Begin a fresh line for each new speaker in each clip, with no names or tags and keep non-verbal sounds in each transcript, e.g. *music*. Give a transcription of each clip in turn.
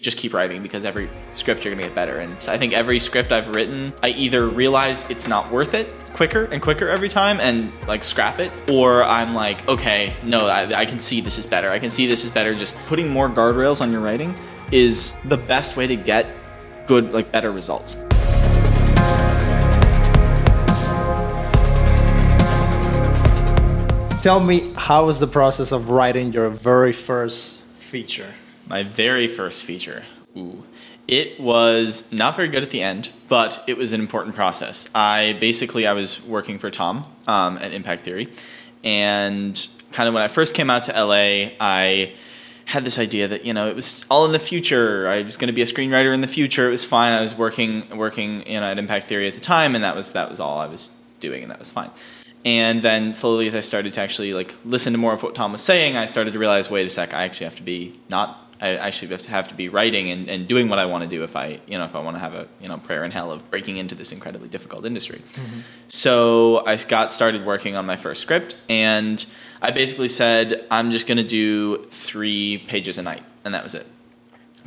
just keep writing because every script you're gonna get better. And so I think every script I've written, I either realize it's not worth it quicker and quicker every time and like scrap it, or I'm like, okay, no, I, I can see this is better. I can see this is better. Just putting more guardrails on your writing is the best way to get good, like better results.
Tell me, how was the process of writing your very first feature?
My very first feature. Ooh. It was not very good at the end, but it was an important process. I basically I was working for Tom um, at Impact Theory, and kind of when I first came out to LA, I had this idea that you know it was all in the future. I was going to be a screenwriter in the future. It was fine. I was working working you know at Impact Theory at the time, and that was that was all I was doing, and that was fine. And then slowly, as I started to actually like listen to more of what Tom was saying, I started to realize, wait a sec, I actually have to be not I actually have to have to be writing and, and doing what I want to do if I you know if I want to have a you know prayer in hell of breaking into this incredibly difficult industry. Mm-hmm. So I got started working on my first script and I basically said I'm just going to do three pages a night and that was it.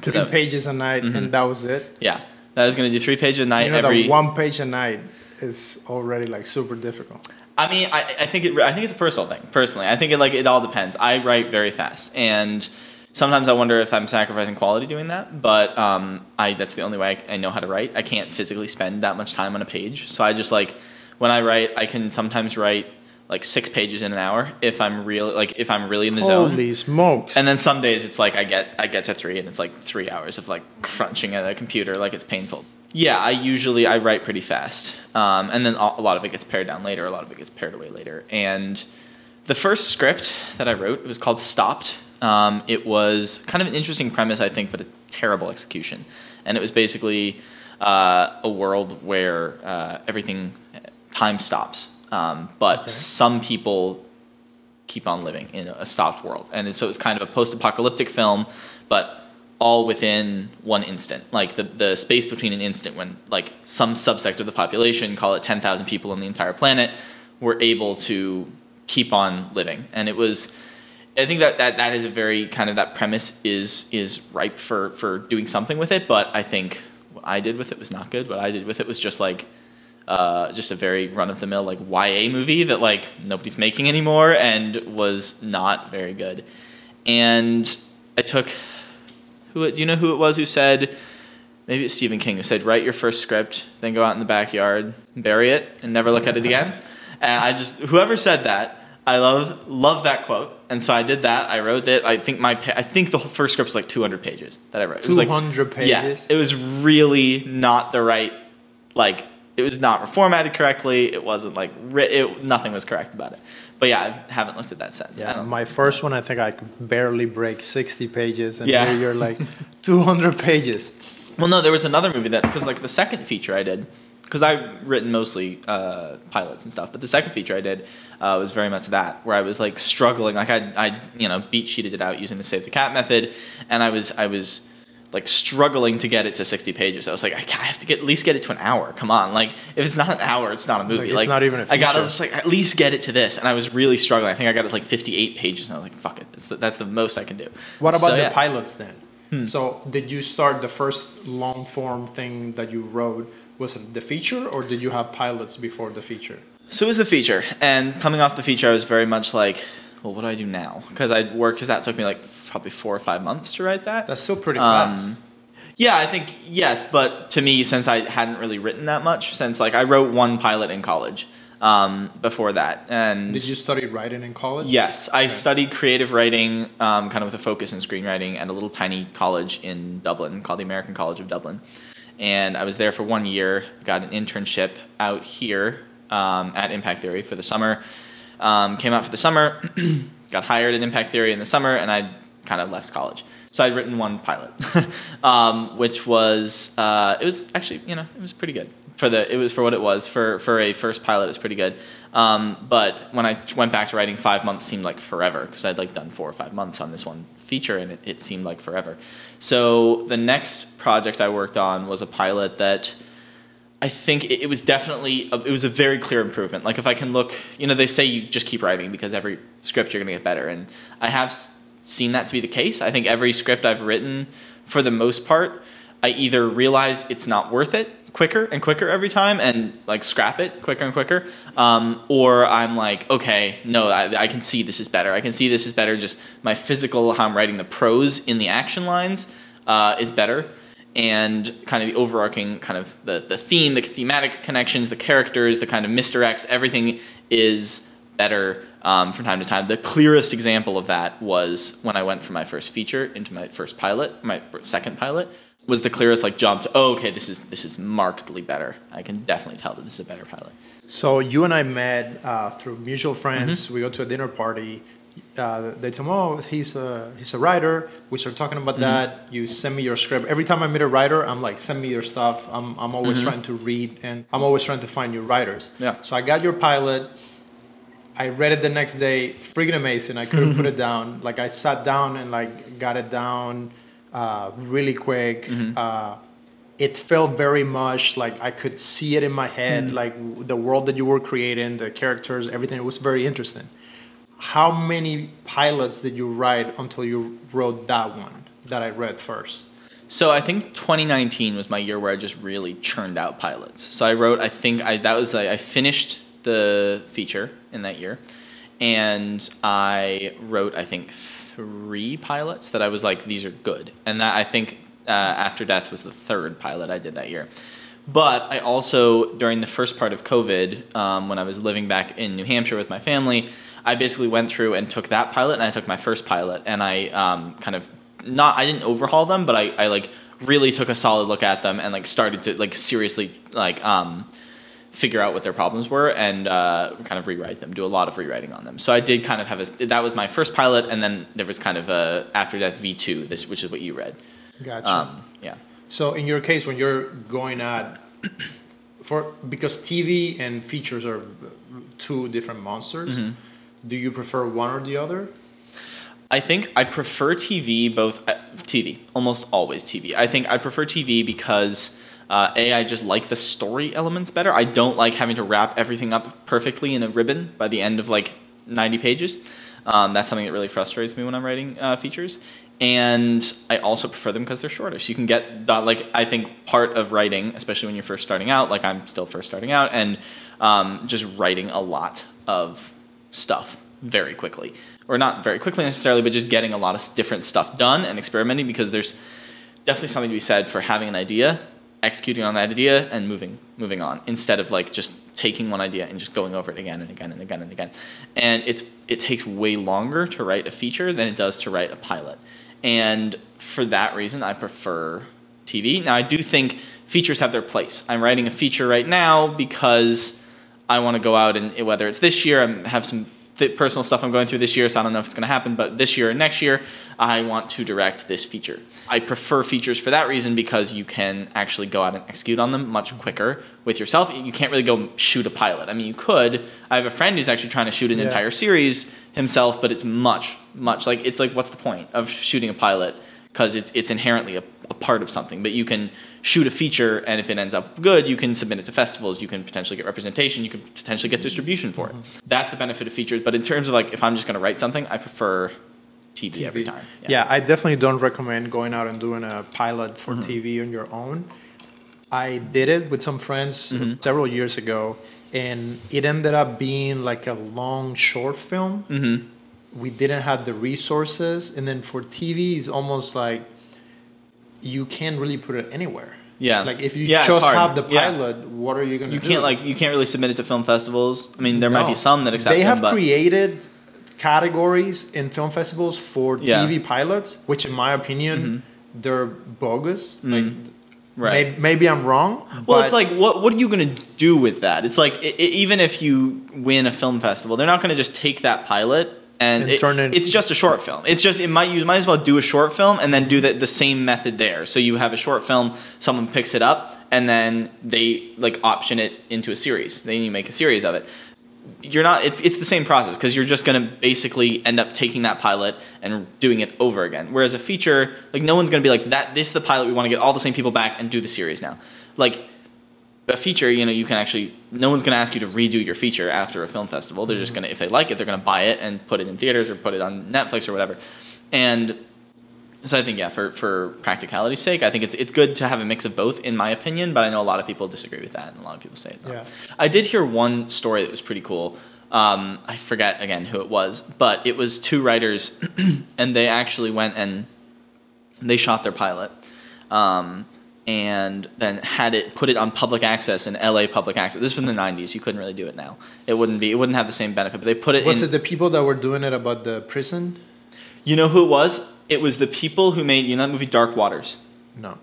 Three was, pages a night mm-hmm. and that was it.
Yeah, I was going to do three pages a night.
You know
every
that one page a night is already like super difficult.
I mean, I, I think it. I think it's a personal thing. Personally, I think it like it all depends. I write very fast and sometimes I wonder if I'm sacrificing quality doing that, but um, I that's the only way I, I, know how to write. I can't physically spend that much time on a page, so I just like when I write, I can sometimes write like six pages in an hour if I'm real like if I'm really in the
Holy
zone.
Holy smokes!
And then some days it's like I get I get to three and it's like three hours of like crunching at a computer like it's painful. Yeah, I usually I write pretty fast, um, and then a lot of it gets pared down later. A lot of it gets pared away later, and the first script that I wrote was called Stopped um, it was kind of an interesting premise, I think, but a terrible execution. And it was basically uh, a world where uh, everything, time stops. Um, but okay. some people keep on living in a stopped world. And so it's kind of a post apocalyptic film, but all within one instant. Like the, the space between an instant when, like, some subsect of the population, call it 10,000 people on the entire planet, were able to keep on living. And it was I think that, that that is a very kind of that premise is is ripe for for doing something with it. But I think what I did with it was not good. What I did with it was just like uh, just a very run of the mill like YA movie that like nobody's making anymore and was not very good. And I took who do you know who it was who said maybe it's Stephen King who said write your first script, then go out in the backyard, bury it, and never look at it again. And I just whoever said that I love love that quote, and so I did that. I wrote it. I think my I think the first script was like 200 pages that I wrote.
Two hundred
like,
pages.
Yeah, it was really not the right like. It was not formatted correctly. It wasn't like it, nothing was correct about it. But yeah, I haven't looked at that since.
Yeah, my first one, I think I could barely break 60 pages, and yeah. here you're like *laughs* 200 pages.
Well, no, there was another movie that because like the second feature I did because I've written mostly uh, pilots and stuff, but the second feature I did uh, was very much that, where I was like struggling, like I, I, you know, beat sheeted it out using the save the cat method, and I was, I was like struggling to get it to 60 pages. I was like, I have to get at least get it to an hour. Come on, like if it's not an hour, it's not a movie.
Like,
it's
not even a feature.
I gotta just like at least get it to this, and I was really struggling. I think I got it like 58 pages, and I was like, fuck it, the, that's the most I can do.
What about so, the yeah. pilots then? Hmm. So did you start the first long form thing that you wrote? Was it the feature or did you have pilots before the feature?
So it was the feature, and coming off the feature, I was very much like, well, what do I do now? Because I worked, because that took me like probably four or five months to write that.
That's still pretty um, fast.
Yeah, I think yes, but to me, since I hadn't really written that much, since like I wrote one pilot in college um, before that, and
did you study writing in college?
Yes, I okay. studied creative writing, um, kind of with a focus in screenwriting, at a little tiny college in Dublin called the American College of Dublin and I was there for one year. Got an internship out here um, at Impact Theory for the summer. Um, came out for the summer, *clears throat* got hired at Impact Theory in the summer, and I kind of left college. So I'd written one pilot, *laughs* um, which was uh, it was actually you know it was pretty good for the it was for what it was for for a first pilot. It was pretty good. Um, but when I went back to writing, five months seemed like forever because I'd like done four or five months on this one feature, and it, it seemed like forever. So the next project I worked on was a pilot that. I think it, was definitely it was a very clear improvement. Like if I can look, you know, they say you just keep writing because every script you're going to get better, and I have seen that to be the case. I think every script I've written for the most part, I either realize it's not worth it quicker and quicker every time and like scrap it quicker and quicker. Um, or i'm like okay no I, I can see this is better. I can see this is better. Just my physical how i'm writing the prose in the action lines uh, is better. And kind of the overarching kind of the, the theme the thematic connections the characters the kind of mr x everything is better um, from time to time the clearest example of that was when i went from my first feature into my first pilot my second pilot was the clearest like jump to oh okay this is this is markedly better i can definitely tell that this is a better pilot
So you and I met uh, through mutual friends. We go to a dinner party. Uh, they tell me, "Oh, he's a he's a writer." We start talking about that. You send me your script. Every time I meet a writer, I'm like, "Send me your stuff." I'm I'm always trying to read, and I'm always trying to find new writers.
Yeah.
So I got your pilot. I read it the next day. Freaking amazing! I couldn't put it *laughs* down. Like I sat down and like got it down uh, really quick. Uh, it felt very much like I could see it in my head, like the world that you were creating, the characters, everything. It was very interesting. How many pilots did you write until you wrote that one that I read first?
So I think 2019 was my year where I just really churned out pilots. So I wrote, I think I that was like I finished the feature in that year, and I wrote I think three pilots that I was like these are good, and that I think uh, After Death was the third pilot I did that year. But I also during the first part of COVID, um, when I was living back in New Hampshire with my family, I basically went through and took that pilot and I took my first pilot. And I um, kind of not I didn't overhaul them, but I, I like really took a solid look at them and like started to like seriously like um, figure out what their problems were and uh, kind of rewrite them, do a lot of rewriting on them. So I did kind of have a that was my first pilot, and then there was kind of a After Death V two, this which is what you read.
Gotcha.
Um, yeah.
so in your case, when you're going at *clears throat* for because TV and features are two different monsters,
Mm-hmm.
do you prefer one or the other?
I think I prefer TV, both uh, TV, almost always TV. I think I prefer TV because uh, a I just like the story elements better. I don't like having to wrap everything up perfectly in a ribbon by the end of like ninety pages. Um, that's something that really frustrates me when I'm writing uh, features. And I also prefer them because they're shorter. So you can get that, like, I think part of writing, especially when you're first starting out, like I'm still first starting out, and um, just writing a lot of stuff very quickly. Or not very quickly necessarily, but just getting a lot of different stuff done and experimenting because there's definitely something to be said for having an idea, executing on that idea, and moving moving on instead of like just taking one idea and just going over it again and again and again and again. And it's it takes way longer to write a feature than it does to write a pilot. And for that reason, I prefer TV. Now I do think features have their place. I'm writing a feature right now because I want to go out and whether it's this year, I have some th- personal stuff I'm going through this year, so I don't know if it's going to happen. But this year and next year, I want to direct this feature. I prefer features for that reason because you can actually go out and execute on them much quicker with yourself. You can't really go shoot a pilot. I mean, you could. I have a friend who's actually trying to shoot an
Yeah.
entire series himself, but it's much, much like it's like what's the point of shooting a pilot? Because it's it's inherently a, a part of something. But you can shoot a feature, and if it ends up good, you can submit it to festivals. You can potentially get representation. You can potentially get distribution for it. That's the benefit of features. But in terms of like, if I'm just going to write something, I prefer TV, every time.
Yeah. I definitely don't recommend going out and doing a pilot for
Mm-hmm.
TV on your own. I did it with some friends
Mm-hmm.
several years ago, and it ended up being like a long short film.
Mm-hmm.
We didn't have the resources, and then for TV, it's almost like you can't really put it anywhere.
Yeah.
Like if you
Yeah,
just have the
Yeah.
pilot, what are you gonna
You can't like you can't really submit it to film festivals. I mean, there might be some that accept
They
them,
have
but
created categories in film festivals for
Yeah. Mm-hmm.
TV pilots, which, in my opinion, they're bogus. Like,
right.
may- maybe I'm wrong.
Well, it's like what what are you going to do with that? It's like i i even if you win a film festival, they're not going to just take that pilot and,
And
it-
turn it-
It's just a short film. It's just it might you might as well do a short film and then do the the same method there. So you have a short film, someone picks it up, and then they like option it into a series. Then you make a series of it. You're not. It's it's the same process because you're just going to basically end up taking that pilot and doing it over again. Whereas a feature, like no one's going to be like that. This is the pilot. We want to get all the same people back and do the series now. Like a feature, you know, you can actually no one's going to ask you to redo your feature after a film festival. They're just going to if they like it, they're going to buy it and put it in theaters or put it on Netflix or whatever. And so I think yeah, for for practicality's sake, I think it's it's good to have a mix of both, in my opinion. But I know a lot of people disagree with that, and a lot of people say no.
Yeah.
I did hear one story that was pretty cool. Um, I forget again who it was, but it was two writers, *clears throat* and they actually went and they shot their pilot, um, and then had it put it on public access in L.A. public access. This was in the '90s. You couldn't really do it now. It wouldn't be. It wouldn't have the same benefit. But they put it.
Was
in,
it the people that were doing it about the prison?
You know who it was? It was the people who made you know that movie Dark Waters.
No.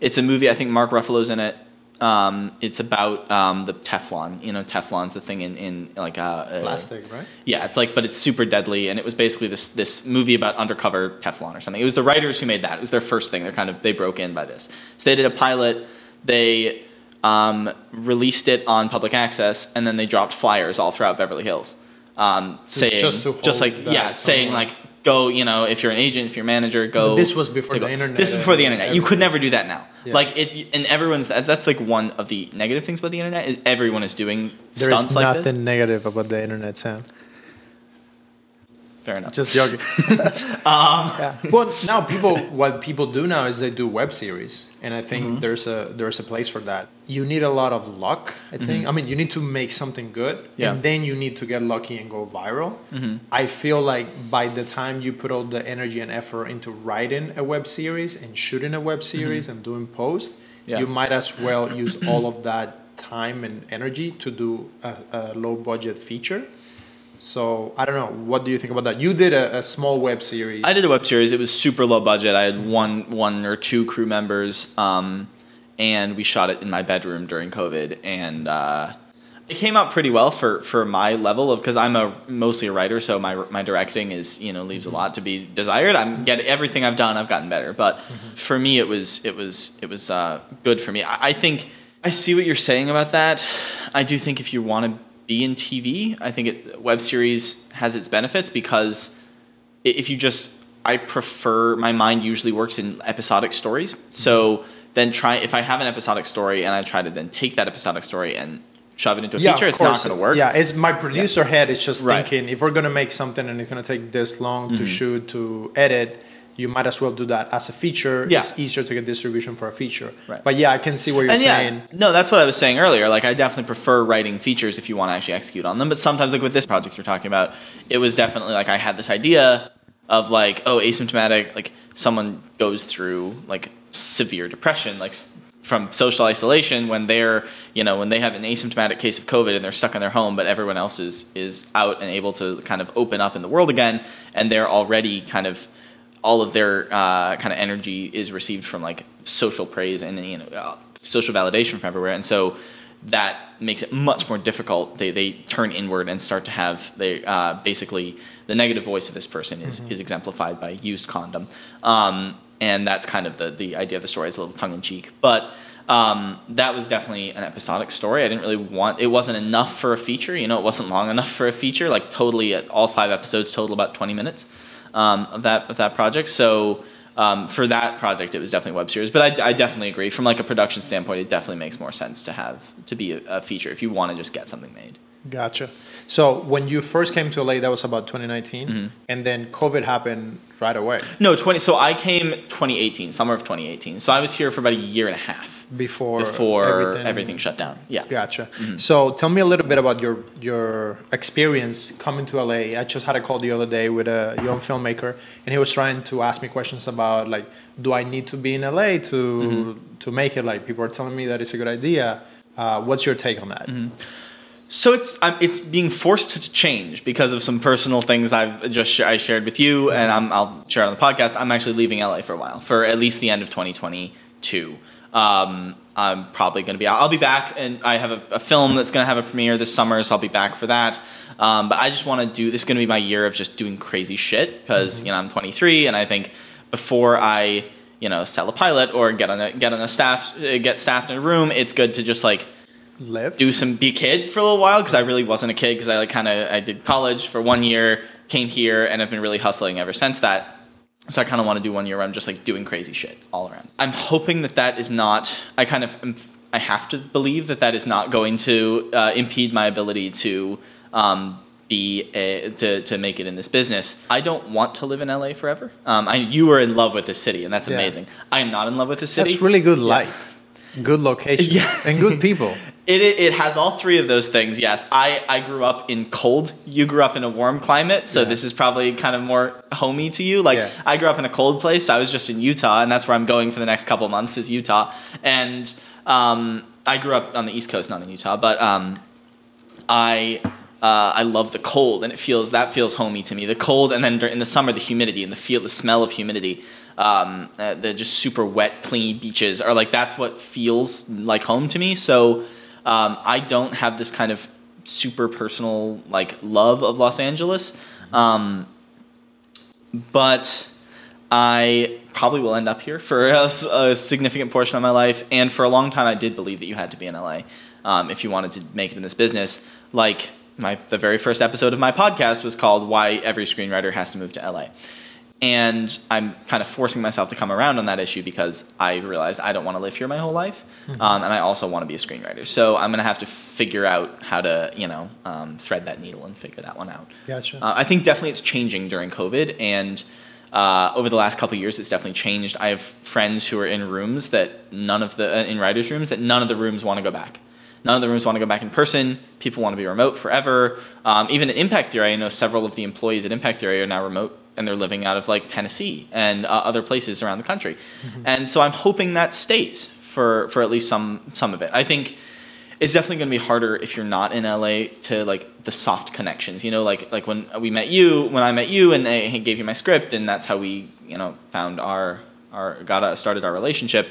It's a movie. I think Mark Ruffalo's in it. Um, it's about um, the Teflon. You know, Teflon's the thing in, in like uh, uh,
Plastic, right?
Yeah, it's like, but it's super deadly, and it was basically this this movie about undercover Teflon or something. It was the writers who made that. It was their first thing. They're kind of they broke in by this. So they did a pilot. They um, released it on public access, and then they dropped flyers all throughout Beverly Hills, um, saying
just
just,
to hold
like yeah, saying like go, you know, if you're an agent, if you're a manager, go.
But this was before
go.
the internet
This is before the
and
internet. You could never do that now.
Yeah.
Like it, and everyone's that's, that's like one of the negative things about the internet is everyone is doing
There
stunts
is
like
nothing negative about the internet, Sam.
Fair enough.
Just joking. *laughs*
Um,
yeah. Well, now people, what people do now is they do web series, and I think
Mm-hmm.
there's a there's a place for that. You need a lot of luck. I think. I mean, you need to make something good,
Mm-hmm. Yeah.
and then you need to get lucky and go viral.
Mm-hmm.
I feel like by the time you put all the energy and effort into writing a web series and shooting a web series and doing post,
Mm-hmm. Yeah.
you might as well use all of that time and energy to do a, a low budget feature. So I don't know. What do you think about that? You did a, a small web series.
I did a web series. It was super low budget. I had one one or two crew members, um, and we shot it in my bedroom during COVID, and uh, it came out pretty well for, for my level of because I'm a mostly a writer, so my my directing is you know leaves a lot to be desired. I'm get everything I've done. I've gotten better, but for me, it was it was it was uh, good for me. I, I think I see what you're saying about that. I do think if you want to be in TV, I think it, web series has its benefits because if you just I prefer my mind usually works in episodic stories. So mm-hmm. then try if I have an episodic story and I try to then take that episodic story and shove it into a feature,
of
it's not going to work.
Yeah, it's my producer head is just
Right.
thinking if we're gonna make something and it's gonna take this long to mm-hmm. shoot to edit, you might as well do that as a feature.
Yeah.
It's easier to get distribution for a feature.
Right.
But yeah, I can see what you're
and
saying.
yeah, no, that's what I was saying earlier. Like, I definitely prefer writing features if you want to actually execute on them. But sometimes, like with this project you're talking about, it was definitely like I had this idea of like, oh, asymptomatic, like someone goes through like severe depression, like from social isolation when they're, you know, when they have an asymptomatic case of COVID and they're stuck in their home, but everyone else is is out and able to kind of open up in the world again, and they're already kind of all of their uh, kind of energy is received from like social praise and you know uh, social validation from everywhere, and so that makes it much more difficult. They they turn inward and start to have they uh, basically the negative voice of this person is is exemplified by used condom, um, and that's kind of the the idea of the story is a little tongue in cheek, but. Um, that was definitely an episodic story. I didn't really want. It wasn't enough for a feature. You know, it wasn't long enough for a feature. Like totally, uh, all five episodes total about twenty minutes um, of that of that project. So um, for that project, it was definitely web series. But I, I definitely agree from like a production standpoint, it definitely makes more sense to have to be a, a feature if you want to just get something made.
Gotcha. So when you first came to LA, that was about 2019,
Mm-hmm.
and then COVID happened right away.
No, twenty. So I came 2018, summer of 2018. So I was here for about a year and a half
Before
before everything, shut down. Yeah.
Gotcha.
Mm-hmm.
So tell me a little bit about your your experience coming to LA. I just had a call the other day with a young filmmaker, and he was trying to ask me questions about like, do I need to be in LA to
Mm-hmm.
to make it? Like people are telling me that it's a good idea. Uh, what's your take on that?
Mm-hmm. So it's um, it's being forced to change because of some personal things I've just sh- I shared with you, and I'm, I'll share on the podcast. I'm actually leaving LA for a while, for at least the end of 2022. Um, I'm probably going to be out. I'll be back, and I have a, a film that's going to have a premiere this summer, so I'll be back for that. Um, but I just want to do this. Is going to be my year of just doing crazy shit because you know I'm 23, and I think before I you know sell a pilot or get on a get on a staff uh, get staffed in a room, it's good to just like
Live.
do some be a kid for a little while because I really wasn't a kid because I like kind of I did college for one year, came here, and have been really hustling ever since that. So I kind of want to do one year where I'm just like doing crazy shit all around. I'm hoping that that is not. I kind of am, I have to believe that that is not going to uh, impede my ability to um, be a, to to make it in this business. I don't want to live in LA forever. Um, I you were in love with the city, and that's
Yeah.
amazing. I am not in love with the city.
That's really good light, good locations, *laughs*
Yeah.
and good people.
It, it, has all three of those things. Yes, I, I grew up in cold. You grew up in a warm climate, so
Yeah.
this is probably kind of more homey to you. Like
Yeah.
I grew up in a cold place. I was just in Utah, and that's where I'm going for the next couple months is Utah. And um, I grew up on the East Coast, not in Utah, but um, I uh, I love the cold, and it feels that feels homey to me. The cold, and then in the summer, the humidity and the feel, the smell of humidity. Um, uh, the just super wet, clean beaches are like that's what feels like home to me. So um, I don't have this kind of super personal like love of Los Angeles, um, but I probably will end up here for a significant portion of my life. And for a long time, I did believe that you had to be in LA um, if you wanted to make it in this business. Like my the very first episode of my podcast was called "Why Every Screenwriter Has to Move to LA." And I'm kind of forcing myself to come around on that issue because I realized I don't want to live here my whole life, um, and I also want to be a screenwriter. So I'm gonna have to figure out how to, you know, um, thread that needle and figure that one out.
Gotcha.
Uh, I think definitely it's changing during COVID, and uh, over the last couple of years, it's definitely changed. I have friends who are in rooms that none of the uh, in writers' rooms that none of the rooms want to go back. None of the rooms want to go back in person. People want to be remote forever. Um, even at Impact Theory, I know several of the employees at Impact Theory are now remote, and they're living out of like Tennessee and uh, other places around the country. And so I'm hoping that stays for for at least some some of it. I think it's definitely going to be harder if you're not in LA to like the soft connections. You know, like like when we met you, when I met you, and I gave you my script, and that's how we you know found our our got uh, started our relationship.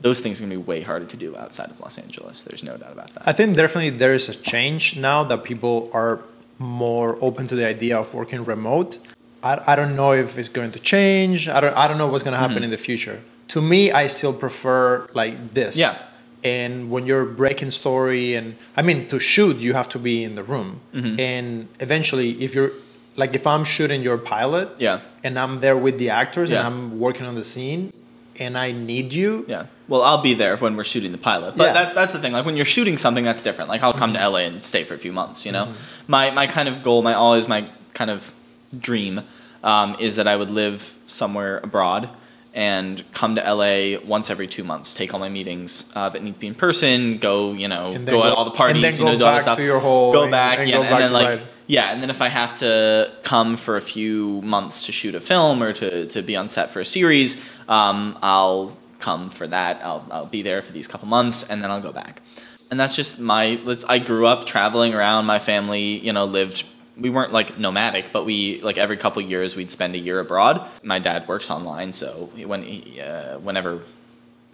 Those things are going to be way harder to do outside of Los Angeles. There's no doubt about that.
I think definitely there is a change now that people are more open to the idea of working remote. I, I don't know if it's going to change. I don't, I don't know what's going to happen mm-hmm. in the future. To me, I still prefer like this.
Yeah.
And when you're breaking story, and I mean, to shoot, you have to be in the room. Mm-hmm. And eventually, if you're like, if I'm shooting your pilot,
Yeah.
and I'm there with the actors
Yeah.
and I'm working on the scene, and I need you,
Yeah. Well, I'll be there when we're shooting the pilot. But
Yeah.
that's that's the thing. Like when you're shooting something, that's different. Like I'll come to mm-hmm. LA and stay for a few months. You know, my my kind of goal, my always my kind of dream, um, is that I would live somewhere abroad and come to LA once every two months, take all my meetings uh, that need to be in person, go you know go,
go-
at all the parties,
and
you know,
go
do all stuff.
to your whole-
go
and-
back,
and
yeah,
go
and
back
then like.
write.
Yeah, and then if I have to come for a few months to shoot a film or to, to be on set for a series, um, I'll come for that. I'll, I'll be there for these couple months and then I'll go back. And that's just my, let's, I grew up traveling around. My family, you know, lived, we weren't like nomadic, but we, like every couple years, we'd spend a year abroad. My dad works online, so when he, uh, whenever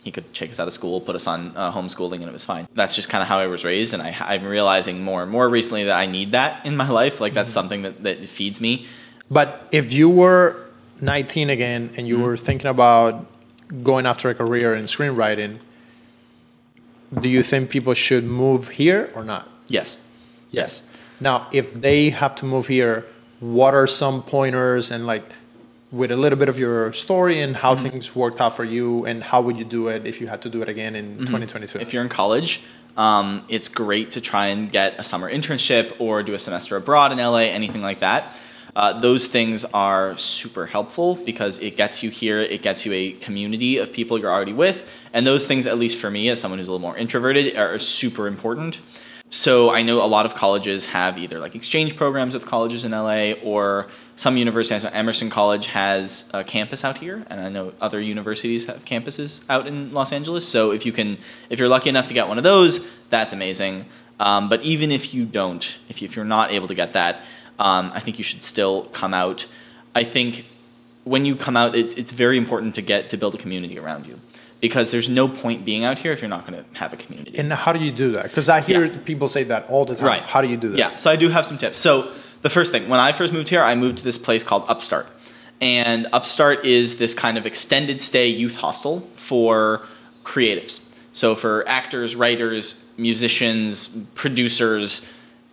he could take us out of school, put us on uh, homeschooling, and it was fine. That's just kind of how I was raised, and I, I'm realizing more and more recently that I need that in my *laughs* life. Like that's something that, that feeds me.
But if you were 19 again and you were thinking about going after a career in screenwriting, do you think people should move here or not?
Yes, yes.
Now, if they have to move here, what are some pointers and like with a little bit of your story and how things worked out for you and how would you do it if you had to do it again in 2022?
If you're in college, um, it's great to try and get a summer internship or do a semester abroad in LA, anything like that. Uh, those things are super helpful because it gets you here, it gets you a community of people you're already with, and those things, at least for me, as someone who's a little more introverted, are super important. So I know a lot of colleges have either like exchange programs with colleges in LA or some universities. So Emerson College has a campus out here, and I know other universities have campuses out in Los Angeles. So if you can, if you're lucky enough to get one of those, that's amazing. Um, but even if you don't, if, you, you're not able to get that, um, I think you should still come out. I think when you come out, it's, it's very important to get to build a community around you because there's no point being out here if you're not going to have a community.
and how do you do that? Because I hear
Yeah.
people say that all the time.
Right.
How do you do that?
Yeah, so I do have some tips. So the first thing, when I first moved here, I moved to this place called Upstart. And Upstart is this kind of extended stay youth hostel for creatives. So for actors, writers, musicians, producers,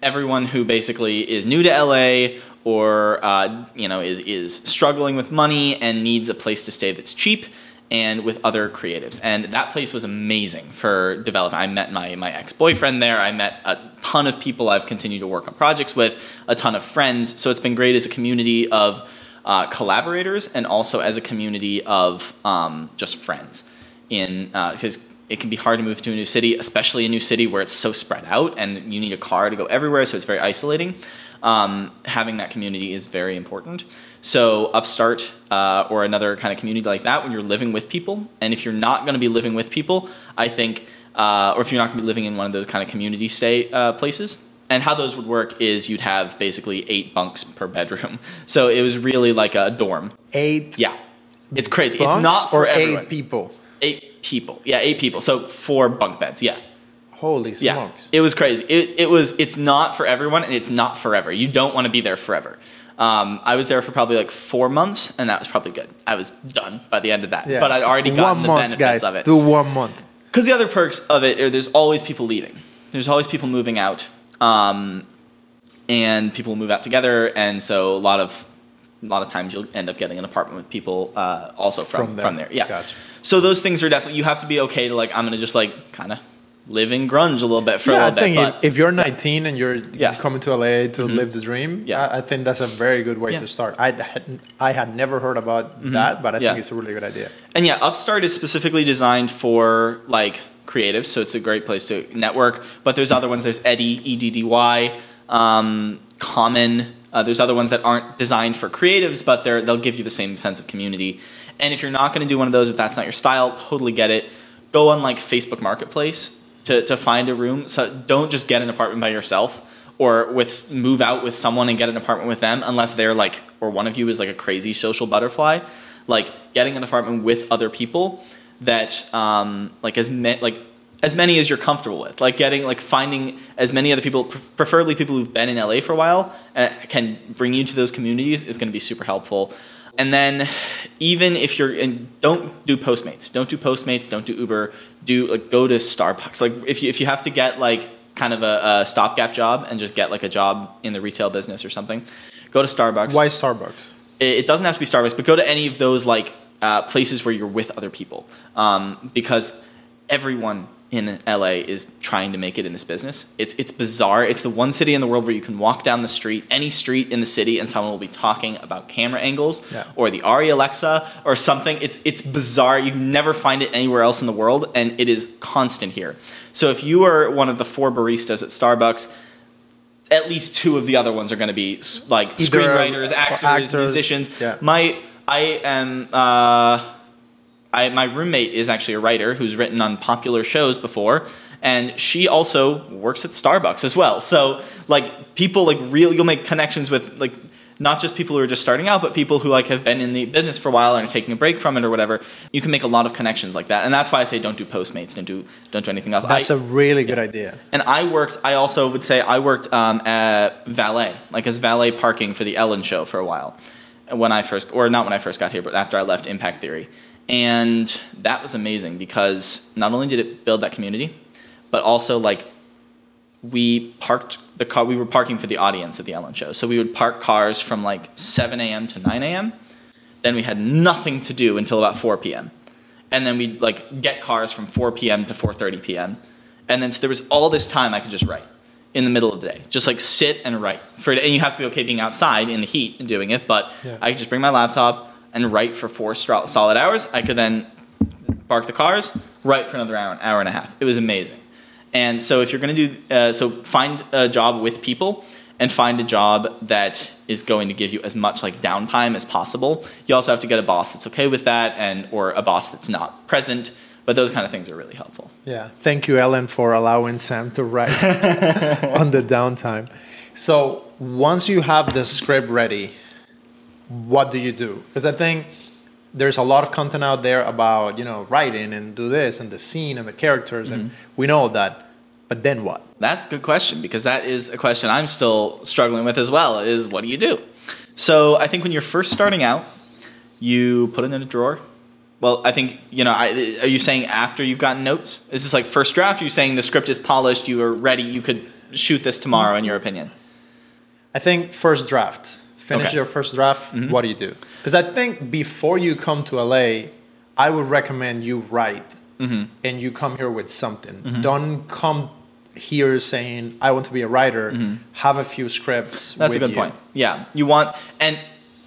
everyone who basically is new to LA or uh, you know is is struggling with money and needs a place to stay that's cheap and with other creatives. And that place was amazing for development. I met my, my ex boyfriend there. I met a ton of people I've continued to work on projects with, a ton of friends. So it's been great as a community of uh, collaborators and also as a community of um, just friends. In because uh, it can be hard to move to a new city, especially a new city where it's so spread out and you need a car to go everywhere, so it's very isolating. Um, having that community is very important. So, Upstart uh, or another kind of community like that, when you're living with people, and if you're not going to be living with people, I think, uh, or if you're not going to be living in one of those kind of community stay uh, places, and how those would work is you'd have basically eight bunks per bedroom. *laughs* So it was really like a dorm.
Eight.
Yeah, it's crazy. It's not for
or
everyone.
eight people.
Eight people. Yeah, eight people. So four bunk beds. Yeah.
Holy smokes!
Yeah, it was crazy. It, it was. It's not for everyone, and it's not forever. You don't want to be there forever. Um, I was there for probably like four months, and that was probably good. I was done by the end of that.
Yeah.
But I'd already gotten
one
the
month,
benefits
guys.
of it.
Do one month.
Because the other perks of it are there's always people leaving. There's always people moving out, um, and people move out together, and so a lot of a lot of times you'll end up getting an apartment with people uh, also from
From
from
there.
there. Yeah.
Gotcha.
So those things are definitely you have to be okay to like I'm gonna just like kind of live in grunge a little bit for a
yeah, I
little
think
bit.
if,
but
if you're 19 and you're
Yeah. Mm-hmm.
coming to LA to live the dream,
Yeah.
I, I think that's a very good way
Yeah.
to start. I had, I had never heard about that, but I
Mm-hmm. Yeah.
think it's a really good idea.
And yeah, Upstart is specifically designed for like creatives, so it's a great place to network. But there's other ones. There's Eddy, E D D Y, um, Common. Uh, there's other ones that aren't designed for creatives, but they're they'll give you the same sense of community. And if you're not going to do one of those, if that's not your style, totally get it. Go on like Facebook Marketplace to to find a room. So don't just get an apartment by yourself or with move out with someone and get an apartment with them unless they're like or one of you is like a crazy social butterfly. Like getting an apartment with other people that um, like as ma- like as many as you're comfortable with. Like getting like finding as many other people pre- preferably people who've been in LA for a while uh, can bring you to those communities is going to be super helpful and then even if you're in don't do postmates. Don't do postmates don't do uber. Do like go to starbucks. Like if you if you have to get like kind of a, a stopgap job and just get like a job in the retail business or something go to starbucks.
Why Starbucks?
it it doesn't have to be Starbucks, but go to any of those like uh, places where you're with other people, um, because everyone in LA is trying to make it in this business. It's it's bizarre. It's the one city in the world where you can walk down the street, any street in the city, and someone will be talking about camera angles
Yeah.
or the ARRI Alexa or something. It's it's bizarre. You never find it anywhere else in the world, and it is constant here. So if you are one of the four baristas at Starbucks. At least two of the other ones are going to be like
Either,
screenwriters,
uh,
actors,
actors,
musicians.
yeah.
My I am uh, I my roommate is actually a writer who's written on popular shows before, and she also works at Starbucks as well. So like people like really you'll make connections with like not just people who are just starting out, but people who like have been in the business for a while and are taking a break from it or whatever. You can make a lot of connections like that, and that's why I say don't do Postmates, don't do don't do anything else.
That's
I,
a really good idea.
and I worked. I also would say I worked um, at valet, like as valet parking for the Ellen Show for a while, when I first, or not when I first got here, but after I left Impact Theory, and that was amazing because not only did it build that community, but also like we parked the car. We were parking for the audience at the Ellen Show, so we would park cars from like 7 a.m. to 9 a.m. Then we had nothing to do until about 4 p.m. And then we'd like get cars from 4 p.m. to 4:30 p.m. And then so there was all this time I could just write in the middle of the day, just like sit and write. For and you have to be okay being outside in the heat and doing it, but
Yeah.
I could just bring my laptop and write for four solid hours. I could then park the cars, write for another hour, an hour and a half. It was amazing. And so if you're going to do, uh, so find a job with people and find a job that is going to give you as much like downtime as possible. You also have to get a boss that's okay with that and or a boss that's not present. But those kind of things are really helpful.
Yeah. Thank you, Ellen, for allowing Sam to write *laughs* on the downtime. So once you have the script ready, what do you do? Because I think there's a lot of content out there about you know writing and do this and the scene and the characters, and mm-hmm. we know that. But then what?
That's a good question because that is a question I'm still struggling with as well. Is what do you do? So I think when you're first starting out, you put it in a drawer. Well, I think you know. I, are you saying after you've gotten notes? Is this like first draft? Are you saying the script is polished? You are ready. You could shoot this tomorrow. In your opinion?
I think first draft. Finish
Okay.
your first draft. What do you do? Because I think before you come to LA, I would recommend you write
Mm-hmm.
and you come here with something. Don't come here saying I want to be a writer. Have a few scripts.
Mm-hmm. That's a good
you.
point. Yeah, you want, and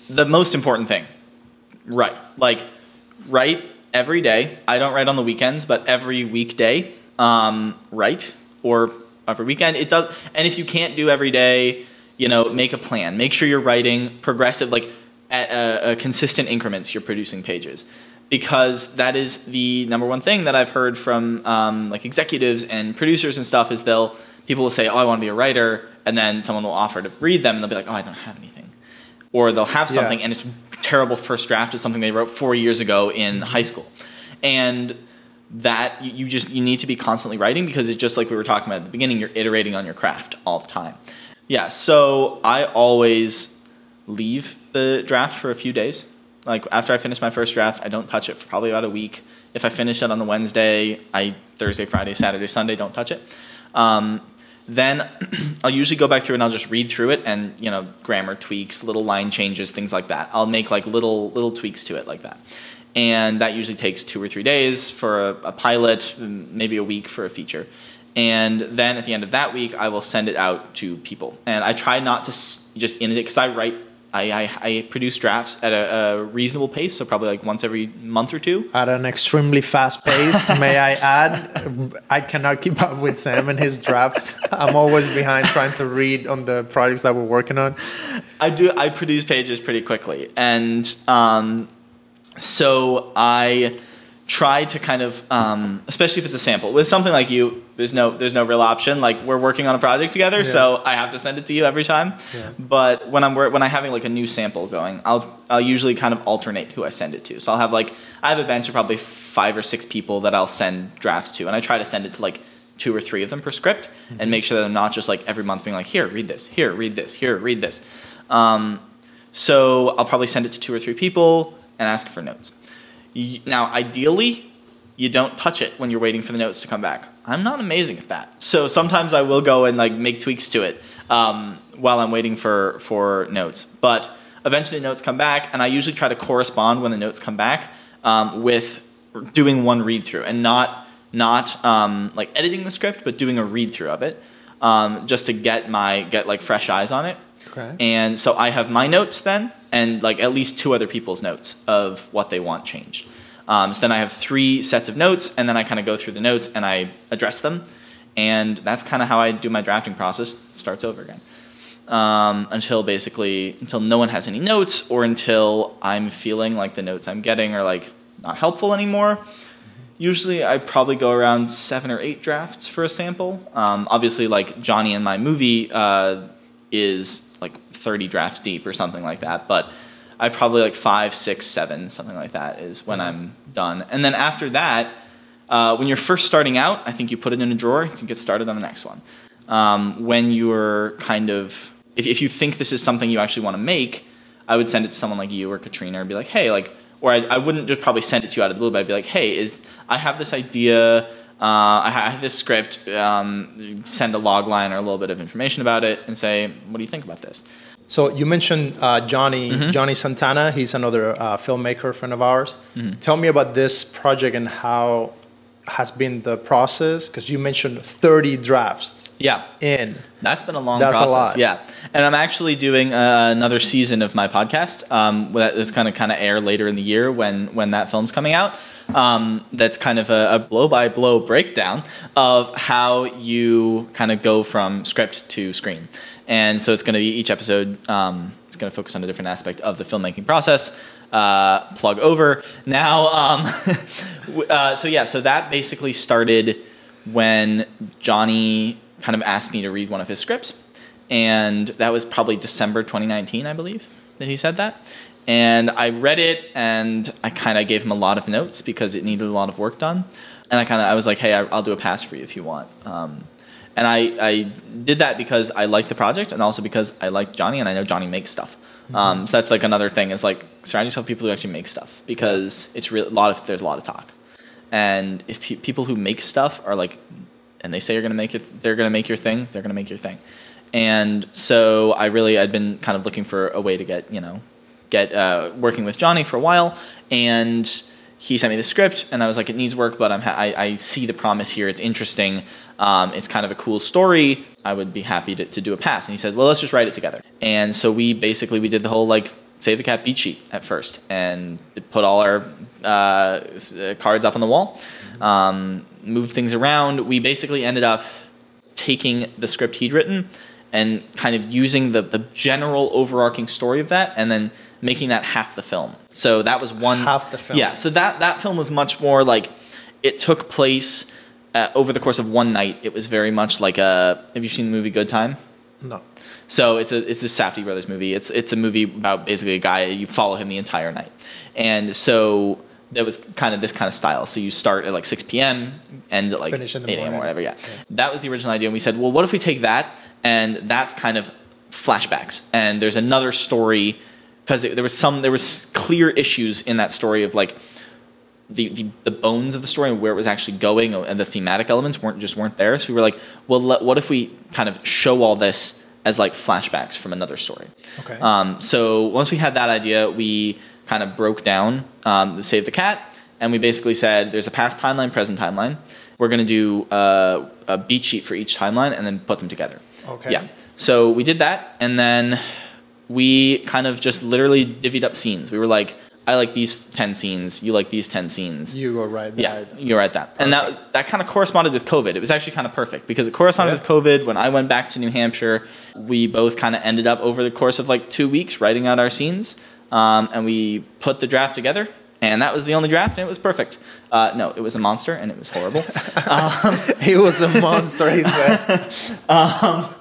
the most important thing, write. Like, write every day. I don't write on the weekends, but every weekday, um, write or every weekend. It does, and if you can't do every day, you know, make a plan. Make sure you're writing progressive, like at uh, uh, consistent increments. You're producing pages. Because that is the number one thing that I've heard from um, like executives and producers and stuff is they'll people will say, "Oh, I want to be a writer," and then someone will offer to read them, and they'll be like, "Oh, I don't have anything," or they'll have
Yeah.
something and it's terrible first draft of something they wrote four years ago in high school, and that you just you need to be constantly writing because it's just like we were talking about at the beginning. You're iterating on your craft all the time. Yeah, so I always leave the draft for a few days. Like after I finish my first draft, I don't touch it for probably about a week. If I finish it on the Wednesday, I Thursday, Friday, Saturday, Sunday don't touch it. Um, then *clears throat* I'll usually go back through and I'll just read through it and you know grammar tweaks, little line changes, things like that. I'll make like little little tweaks to it like that, and that usually takes two or three days for a, a pilot, maybe a week for a feature. And then at the end of that week, I will send it out to people. And I try not to s- just in it because I write, I, I, I produce drafts at a, a reasonable pace, so probably like once every month or two.
At an extremely fast pace, *laughs* may I add? I cannot keep up with Sam and his drafts. I'm always behind trying to read on the projects that we're working on.
I do. I produce pages pretty quickly, and um, so I try to kind of, um, especially if it's a sample with something like you. There's no, there's no real option. Like we're working on a project together, so I have to send it to you every time.
Yeah.
But when I'm when I'm having like a new sample going, I'll I'll usually kind of alternate who I send it to. So I'll have like I have a bench of probably five or six people that I'll send drafts to, and I try to send it to like two or three of them per script, and make sure that I'm not just like every month being like, here, read this, here, read this, here, read this. Um, so I'll probably send it to two or three people and ask for notes. Now, ideally, you don't touch it when you're waiting for the notes to come back. I'm not amazing at that. So sometimes I will go and like make tweaks to it um, while I'm waiting for for notes. But eventually, notes come back, and I usually try to correspond when the notes come back um, with doing one read through and not not um, like editing the script, but doing a read through of it um, just to get my get like fresh eyes on it.
Okay.
And so I have my notes then, and like at least two other people's notes of what they want changed. Um, so then I have three sets of notes, and then I kind of go through the notes and I address them, and that's kind of how I do my drafting process. Starts over again um, until basically until no one has any notes, or until I'm feeling like the notes I'm getting are like not helpful anymore. Usually, I probably go around seven or eight drafts for a sample. Um, obviously, like Johnny in my movie uh, is 30 drafts deep or something like that. But I probably like five, six, seven, something like that is when I'm done. And then after that, uh, when you're first starting out, I think you put it in a drawer. You can get started on the next one. Um, when you're kind of, if, if you think this is something you actually want to make, I would send it to someone like you or Katrina and be like, hey, like, or I, I wouldn't just probably send it to you out of the blue, but I'd be like, hey, is I have this idea, uh, I have this script, um, send a log line or a little bit of information about it, and say, what do you think about this?
So you mentioned uh, Johnny
Mm-hmm.
Johnny Santana. He's another uh, filmmaker friend of ours.
Mm-hmm.
Tell me about this project and how has been the process because you mentioned 30 drafts
Yeah,
in.
That's been a long
That's a
process.
lot.
Yeah, and I'm actually doing uh, another season of my podcast. Um, that is going to kind of air later in the year when when that film's coming out. Um, that's kind of a, a blow by blow breakdown of how you kind of go from script to screen. And so it's going to be each episode. Um, it's going to focus on a different aspect of the filmmaking process. Uh, plug over now. Um, *laughs* uh, so yeah, so that basically started when Johnny kind of asked me to read one of his scripts, and that was probably December 2019, I believe, that he said that. And I read it, and I kind of gave him a lot of notes because it needed a lot of work done. And I kind of I was like, hey, I, I'll do a pass for you if you want. Um, and I, I did that because I liked the project, and also because I like Johnny, and I know Johnny makes stuff. Um, so that's like another thing is like surround yourself with people who actually make stuff because it's real. A lot of there's a lot of talk, and if pe- people who make stuff are like, and they say you're gonna make it, they're gonna make your thing. They're gonna make your thing. And so I really I'd been kind of looking for a way to get you know get uh, working with Johnny for a while, and he sent me the script, and I was like, it needs work, but I'm ha- I, I see the promise here. It's interesting. Um, it's kind of a cool story. I would be happy to, to do a pass. And he said, well, let's just write it together. And so we basically we did the whole like save the cat beat sheet at first, and put all our uh, uh, cards up on the wall, um, moved things around. We basically ended up taking the script he'd written and kind of using the, the general overarching story of that and then making that half the film. So that was one
Half the film.
Yeah, so that that film was much more like it took place uh, over the course of one night. It was very much like a have you seen the movie Good Time?
No.
So it's a it's the Safdie brothers movie. It's it's a movie about basically a guy you follow him the entire night, and so that was kind of this kind of style. So you start at like 6 p.m. end at like
Finish in
8 a.m. or whatever. Yeah. that was the original idea. And we said, well, what if we take that and that's kind of flashbacks, and there's another story because there was some there was clear issues in that story of like. The, the, the bones of the story and where it was actually going and the thematic elements weren't just weren't there so we were like well let, what if we kind of show all this as like flashbacks from another story
Okay.
um, so once we had that idea, we kind of broke down um, the Save the Cat, and we basically said there's a past timeline, present timeline. We're going to do uh, a beat sheet for each timeline and then put them together.
Okay.
Yeah. So we did that, and then we kind of just literally divvied up scenes. We were like, I like these 10 scenes, you like these 10 scenes.
You go right.
Yeah, you're right. That and that that kind of corresponded with COVID. It was actually kind of perfect because it corresponded
Yeah.
with COVID. When I went back to New Hampshire, we both kind of ended up over the course of like two weeks writing out our scenes, um, and we put the draft together. And that was the only draft, and it was perfect. Uh, no, it was a monster, and it was horrible. *laughs*
He was a monster. He said. *laughs*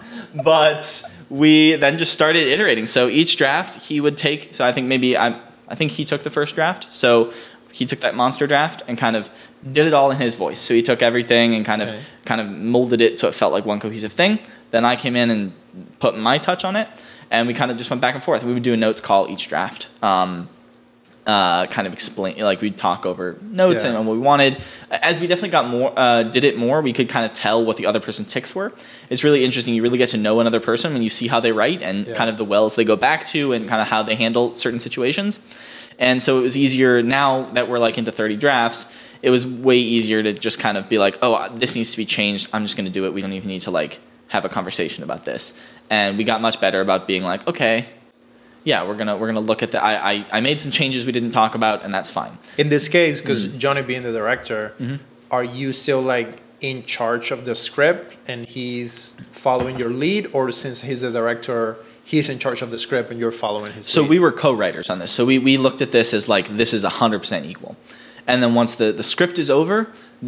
but we then just started iterating. So each draft he would take. So I think maybe I I think he took the first draft. So he took that monster draft and kind of did it all in his voice. So he took everything and kind of
Okay.
kind of molded it so it felt like one cohesive thing. Then I came in and put my touch on it, and we kind of just went back and forth. We would do a notes call each draft. Um, uh, kind of explain like we'd talk over notes
Yeah.
and what we wanted. As we definitely got more uh, did it more we could kind of tell what the other person's ticks were. It's really interesting you really get to know another person when you see how they write and
Yeah.
kind of the wells they go back to and kind of how they handle certain situations. And so it was easier now that we're like into 30 drafts. It was way easier to just kind of be like oh this needs to be changed. I'm just going to do it. We don't even need to like have a conversation about this. And we got much better about being like okay yeah we're gonna we're gonna look at the I, I i made some changes we didn't talk about and that's fine
In this case, because
Mm-hmm.
Johnny being the director, are you still like in charge of the script and he's following your lead, or since he's the director, he's in charge of the script and you're following his
So
lead?
we were co-writers on this. So we, we looked at this as like this is hundred percent equal. And then once the, the script is over,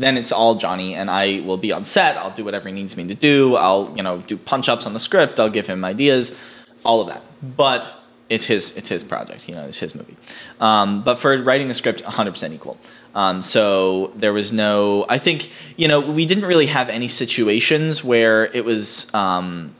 then it's all Johnny and I will be on set. I'll do whatever he needs me to do. I'll, you know, do punch ups on the script. I'll give him ideas, all of that. But it's his it's his project, you know, it's his movie. Um, but for writing the script, hundred percent equal. Um, so there was no I think, you know, we didn't really have any situations where it was um,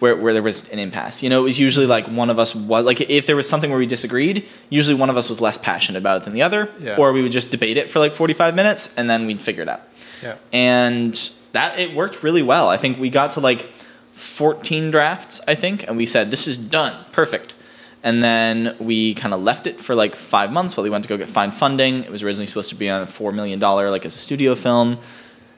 where, where there was an impasse. You know, it was usually like one of us was like if there was something where we disagreed, usually one of us was less passionate about it than the other,
Yeah.
or we would just debate it for like 45 minutes and then we'd figure it out.
yeah.
And that it worked really well. I think we got to like 14 drafts, I think, and we said this is done, perfect. And then we kind of left it for like five months while we went to go get find funding. It was originally supposed to be on a four million dollar like as a studio film.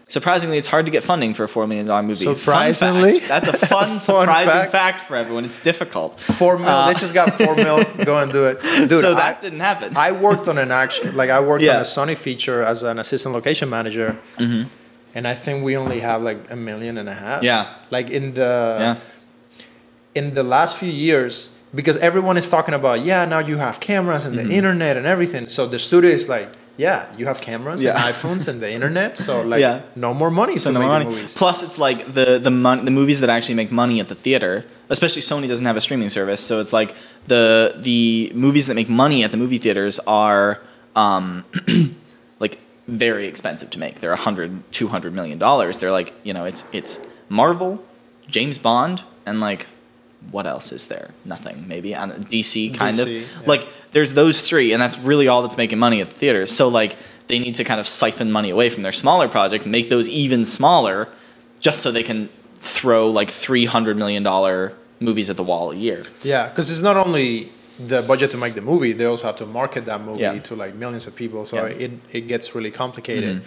Surprisingly, it's hard to get funding for a four million dollar movie. Fact.
Surprisingly?
that's a *laughs* fun,
Fun
surprising
fact.
fact. for everyone. It's difficult.
Four mil.
Uh,
they just got four mil. *laughs* Go and do it, dude.
so that
I,
didn't happen.
I worked on an action, like I worked
Yeah.
on a Sony feature as an assistant location manager,
Mhm.
and I think we only have like a million and a half.
Yeah.
Like in the
yeah.
in the last few years, because everyone is talking about, yeah, now you have cameras and the
Mm-hmm.
internet and everything. So the studio is like, yeah, you have cameras
Yeah.
and *laughs* iPhones and the internet. So like,
Yeah.
no more money
So no
make
money.
movies.
Plus, it's like the the mon- the movies that actually make money at the theater. Especially Sony doesn't have a streaming service, so it's like the the movies that make money at the movie theaters are um, *clears throat* like very expensive to make. They're 100 200 million dollars. They're like you know it's it's Marvel, James Bond, and like what else is there? Nothing. Maybe on DC kind of
yeah.
like there's those three, and that's really all that's making money at the theaters. So like they need to kind of siphon money away from their smaller projects, make those even smaller, just so they can throw like three hundred million dollar movies at the wall a year.
Yeah, because it's not only the budget to make the movie, they also have to market that movie
Yeah.
to like millions of people. So
Yeah. Mm-hmm.
it, it gets really complicated.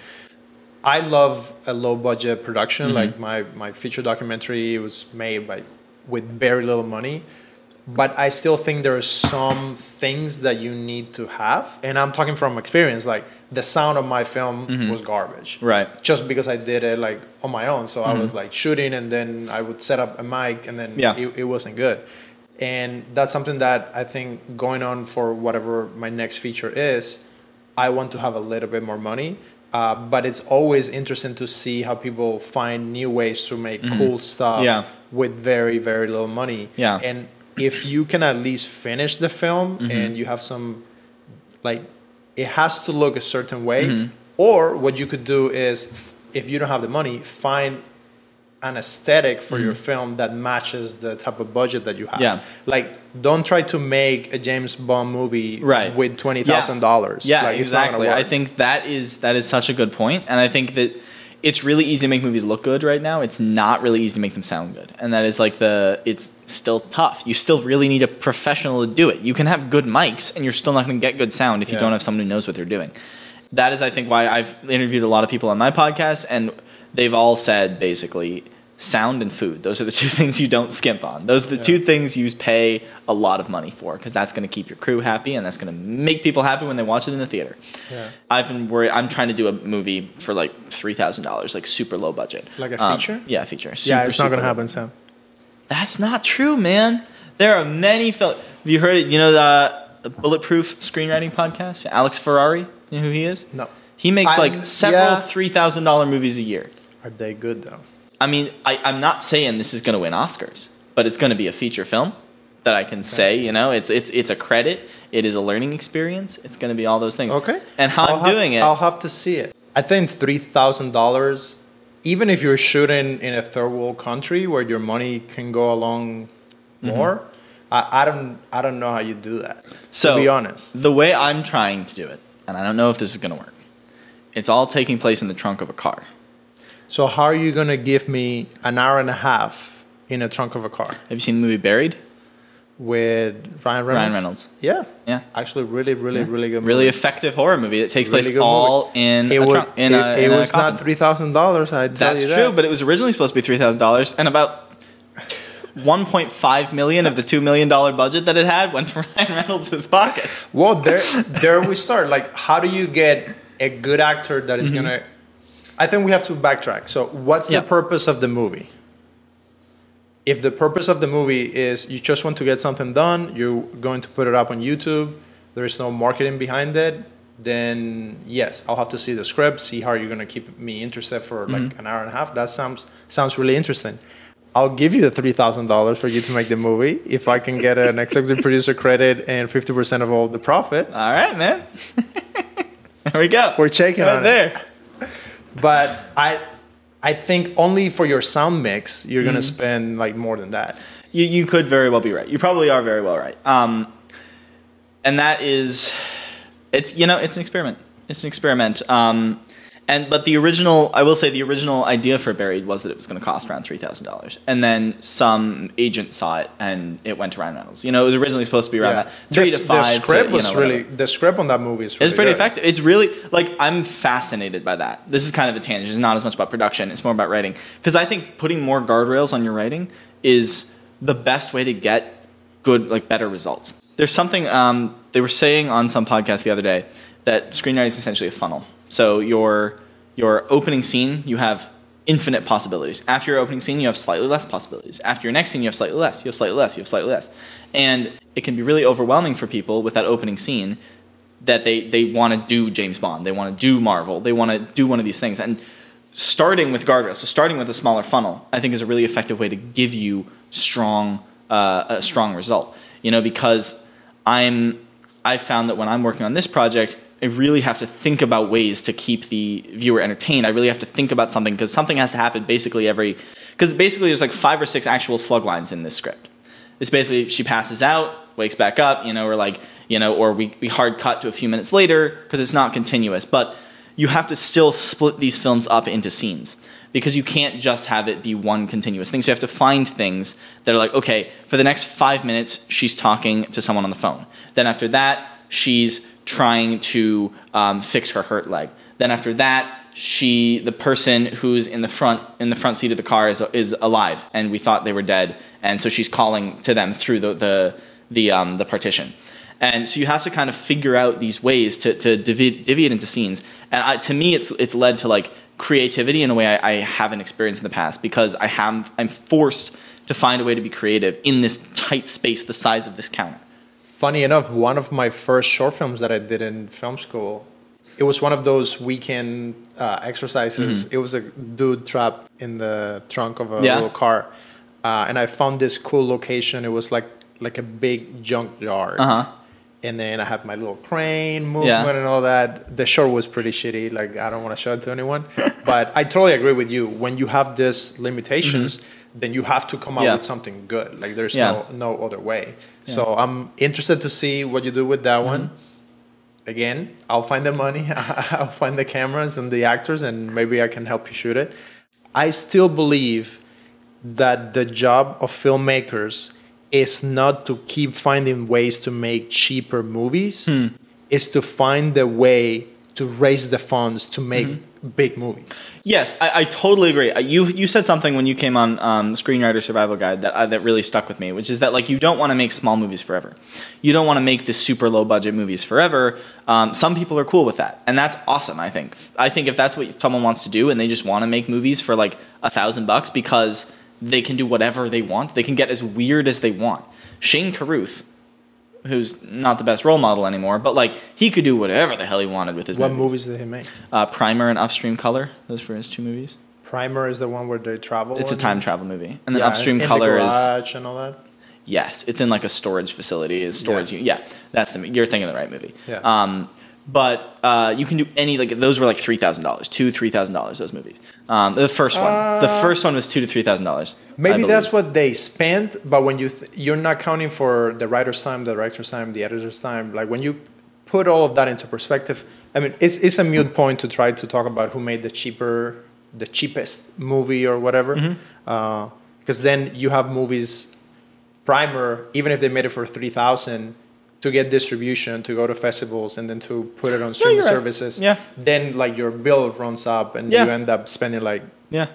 I love a low budget production.
Mm-hmm.
Like my, my feature documentary was made by with very little money. But I still think there are some things that you need to have. And I'm talking from experience. Like the sound of my film was garbage
Mm-hmm. Right.
just because I did it like on my own. So I was like shooting and then I would set up a mic and then
Mm-hmm. Yeah.
it, it wasn't good. And that's something that I think going on for whatever my next feature is, I want to have a little bit more money. Uh, but it's always interesting to see how people find new ways to make cool stuff
Mm-hmm. Yeah.
with very, very little money.
Yeah.
And if you can at least finish the film
Mm-hmm.
and you have some like it has to look a certain way
Mm-hmm.
or what you could do is if you don't have the money find an aesthetic for your mm. film that matches the type of budget that you have.
Yeah.
like don't try to make a james bond movie
Right.
with $20000
Yeah,
like, it's not gonna
exactly. I think that is that is such a good point, and I think that it's really easy to make movies look good right now. It's not really easy to make them sound good, and that is like the it's still tough. You still really need a professional to do it. You can have good mics, and you're still not going to get good sound if you
Yeah.
don't have someone who knows what they're doing. That is, I think, why I've interviewed a lot of people on my podcast, and they've all said basically sound and food. Those are the *laughs* two things you don't skimp on. Those are the two things you pay a lot of money for because that's going to keep your crew happy and that's going to make people happy when they watch it in the theater.
Yeah.
I've been worried. I'm trying to do a movie for like three thousand dollars, like super low budget.
Like a
Um,
feature?
yeah, a feature.
yeah it's not gonna happen sam
That's not true, man. There are many films. Have you heard it? You know the, the Bulletproof Screenwriting Podcast? Alex Ferrari. You know who he is?
no
He makes
I'm-
like several
yeah.
three thousand dollar movies a year.
Are they good though
I mean, I, I'm not saying this is going to win Oscars, but it's going to be a feature film that I can say. You know, it's it's it's a credit. It is a learning experience. It's going to be all those things.
Okay.
And how
I'll
I'm doing
to-
it.
I'll have to see it. I think three thousand dollars, even if you're shooting in a third world country where your money can go along
Mm-hmm.
more, I, I don't I don't know how you do that.
So
to be honest,
the way I'm trying to do it, and I don't know if this is going to work. It's all taking place in the trunk of a car.
So how are you gonna give me an hour and a half in a trunk of a car
Have you seen the movie Buried?
with Ryan Reynolds?
Ryan Reynolds.
Yeah,
Yeah.
actually, really, really, really good. Movie.
Really effective horror movie that takes
Really
place all in
It,
a
was,
trunk. In
it,
a,
it
in a
was not three thousand dollars. I tell
That's
you
true,
that.
but it was originally supposed to be three thousand dollars, and about 1.5 million of the two million dollar budget that it had went *laughs* to Ryan Reynolds' pockets.
Well, there, there we start. Like, how do you get a good actor that is mm-hmm. gonna? I think we have to backtrack. So, what's.
Yeah.
the purpose of the movie? If the purpose of the movie is you just want to get something done, you're going to put it up on YouTube. There is no marketing behind it. Then yes, I'll have to see the script, see how you're gonna keep me interested for like
Mm-hmm.
an hour and a half. That sounds sounds really interesting. I'll give you the three thousand dollars for you to make the movie if I can get an executive producer credit and fifty percent of all the profit.
All right, man. *laughs* there we go.
We're checking
right
on it. But I I think only for your sound mix you're gonna
Mm-hmm.
spend like more than that.
You, you could very well be right. You probably are very well right. Um, and that is, it's you know, it's an experiment. It's an experiment. Um, and but the original, I will say, the original idea for Buried was that it was going to cost around three thousand dollars, and then some agent saw it and it went to Ryan Reynolds. You know, it was originally supposed to be around that three
the,
to five.
The
to,
script
you
was
know,
really the script on that movie is really
It's pretty
good.
effective. It's really like I'm fascinated by that. This is kind of a tangent. It's not as much about production. It's more about writing because I think putting more guardrails on your writing is the best way to get good, like better results. There's something um, they were saying on some podcast the other day that screenwriting is essentially a funnel. So your your opening scene, you have infinite possibilities. After your opening scene, you have slightly less possibilities. After your next scene, you have slightly less. You have slightly less. You have slightly less. And it can be really overwhelming for people with that opening scene that they they want to do James Bond, they want to do Marvel, they want to do one of these things, and starting with guardrails, so starting with a smaller funnel, I think is a really effective way to give you strong uh, a strong result. You know, because I'm I found that when I'm working on this project, I really have to think about ways to keep the viewer entertained. I really have to think about something because something has to happen basically every because basically there's like five or six actual slug lines in this script. It's basically she passes out, wakes back up, you know, or like, you know, or we, we hard cut to a few minutes later because it's not continuous. But you have to still split these films up into scenes because you can't just have it be one continuous thing. So you have to find things that are like, okay, for the next five minutes, she's talking to someone on the phone. Then after that, she's trying to um, fix her hurt leg. Then after that, she the person who's in the front in the front seat of the car is is alive, and we thought they were dead, and so she's calling to them through the the the, um, the partition. And so you have to kind of figure out these ways to, to divvy, divvy it into scenes. And I, to me, it's it's led to like creativity in a way I, I haven't experienced in the past because I have I'm forced to find a way to be creative in this tight space the size of this counter.
Funny enough, one of my first short films that I did in film school, it was one of those weekend uh, exercises.
Mm-hmm.
It was a dude trapped in the trunk of a
Yeah.
little car, uh, and I found this cool location. It was like like a big junkyard.
Uh huh.
and then I had my little crane movement
Yeah.
and all that. The short was pretty shitty. Like I don't want to show it to anyone, *laughs* but I totally agree with you. When you have these limitations, then you have to come up
Mm-hmm. Yeah.
with something good. Like there's no no other way. So I'm interested to see what you do with that one.
Mm-hmm.
Again, I'll find the money, *laughs* I'll find the cameras and the actors, and maybe I can help you shoot it. I still believe that the job of filmmakers is not to keep finding ways to make cheaper movies
Hmm.
is to find the way to raise the funds to make
Mm-hmm.
Big movies
Yes, I, I totally agree. Uh, You you said something when you came on um, Screenwriter Survival Guide that uh, that really stuck with me, which is that like you don't want to make small movies forever. You don't want to make the super low budget movies forever. Um, some people are cool with that, and that's awesome. I think. I think if that's what someone wants to do, and they just want to make movies for like a thousand bucks because they can do whatever they want, they can get as weird as they want. Shane Carruth. Who's not the best role model anymore, but like he could do whatever the hell he wanted with his movies.
what
movies.
movies did he make
Uh, Primer and Upstream Color. Those were his two movies.
primer is the one where they travel
It's a time travel movie, and then
Yeah,
Upstream
in the
Color is
garage and all that
yes, it's in like a storage facility. Is storage?
Yeah.
Yeah. that's the you're thinking the right movie.
Yeah.
Um, but uh, you can do any like those were like three thousand dollars, two three thousand dollars. Those movies. Um, the first one, the
Uh,
first one was two to three thousand dollars.
Maybe that's what they spent, but when you th- you're not counting for the writer's time, the director's time, the editor's time. Like when you put all of that into perspective, I mean, it's it's a mute point to try to talk about who made the cheaper, the cheapest movie or whatever, because then you have movies. Primer, even if they made it for three thousand, to get distribution, to go to festivals, and then to put it on streaming
right.
services.
Yeah.
Then like your bill runs up, and
Yeah.
you end up spending like
Yeah.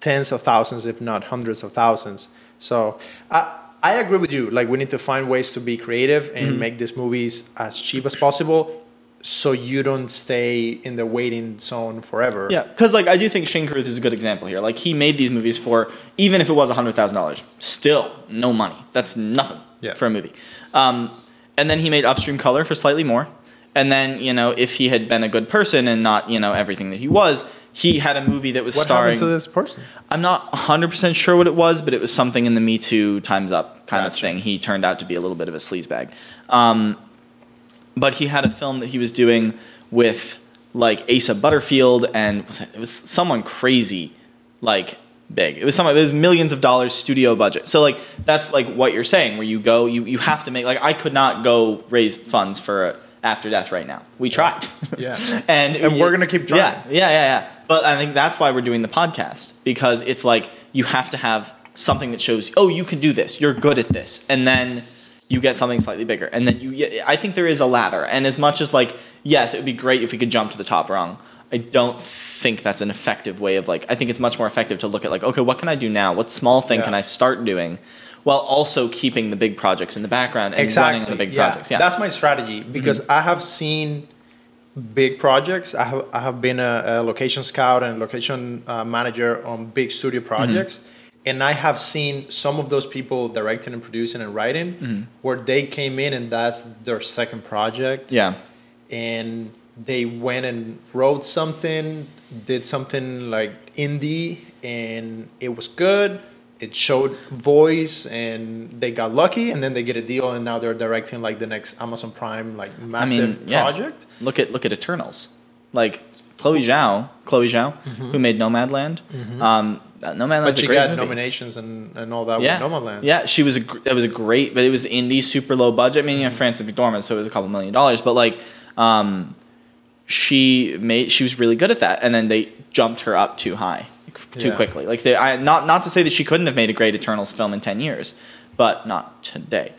tens of thousands, if not hundreds of thousands. So I, I agree with you. Like we need to find ways to be creative and
Mm-hmm.
make these movies as cheap as possible, so you don't stay in the waiting zone forever.
Yeah, because like I do think Shane Carruth is a good example here. Like he made these movies for even if it was hundred thousand dollars, still no money. That's nothing
Yeah.
for a movie. Um, and then he made Upstream Color for slightly more. And then you know if he had been a good person and not you know everything that he was, he had a movie that was starring.
What
starring.
happened to this person?
I'm not 100% sure what it was, but it was something in the Me Too Times Up kind of thing. He turned out to be a little bit of a sleazebag. Um, but he had a film that he was doing with like Asa Butterfield and was it, it was someone crazy, like big. It was someone. It was millions of dollars studio budget. So like that's like what you're saying, where you go, you you have to make like I could not go raise funds for After Death right now. We tried.
Yeah. *laughs*
and
And we're gonna keep
Yeah,
trying.
yeah, yeah, yeah. But I think that's why we're doing the podcast because it's like you have to have something that shows, oh, you can do this. You're good at this, and then you get something slightly bigger, and then you. I think there is a ladder, and as much as like, yes, it would be great if we could jump to the top rung. I don't think that's an effective way of like. I think it's much more effective to look at like, okay, what can I do now? What small thing can I start doing, while also keeping the big projects in the background and running the big projects. Yeah,
That's my strategy because I have seen big projects. I have, I have been a, a location scout and location uh, manager on big studio
Mm-hmm.
projects. And I have seen some of those people directing and producing and writing
Mm-hmm.
where they came in and that's their second project.
yeah.
And they went and wrote something, did something like indie, and it was good. It showed voice, and they got lucky, and then they get a deal, and now they're directing like the next Amazon Prime like massive
yeah.
project.
Look at look at Eternals, like Chloe Zhao, Chloe Zhao, who made Nomadland. Um, uh, Nomadland's
Mm-hmm. But she got
movie.
nominations and, and all that
Yeah,
with Nomadland.
yeah, she was a that was a great, but it was indie, super low budget. I mean, you have Frances McDormand, so it was a couple million dollars, but like, um, she made she was really good at that, and then they jumped her up too high, too
Yeah.
quickly. Like they, I, not not to say that she couldn't have made a great Eternals film in ten years, but not today.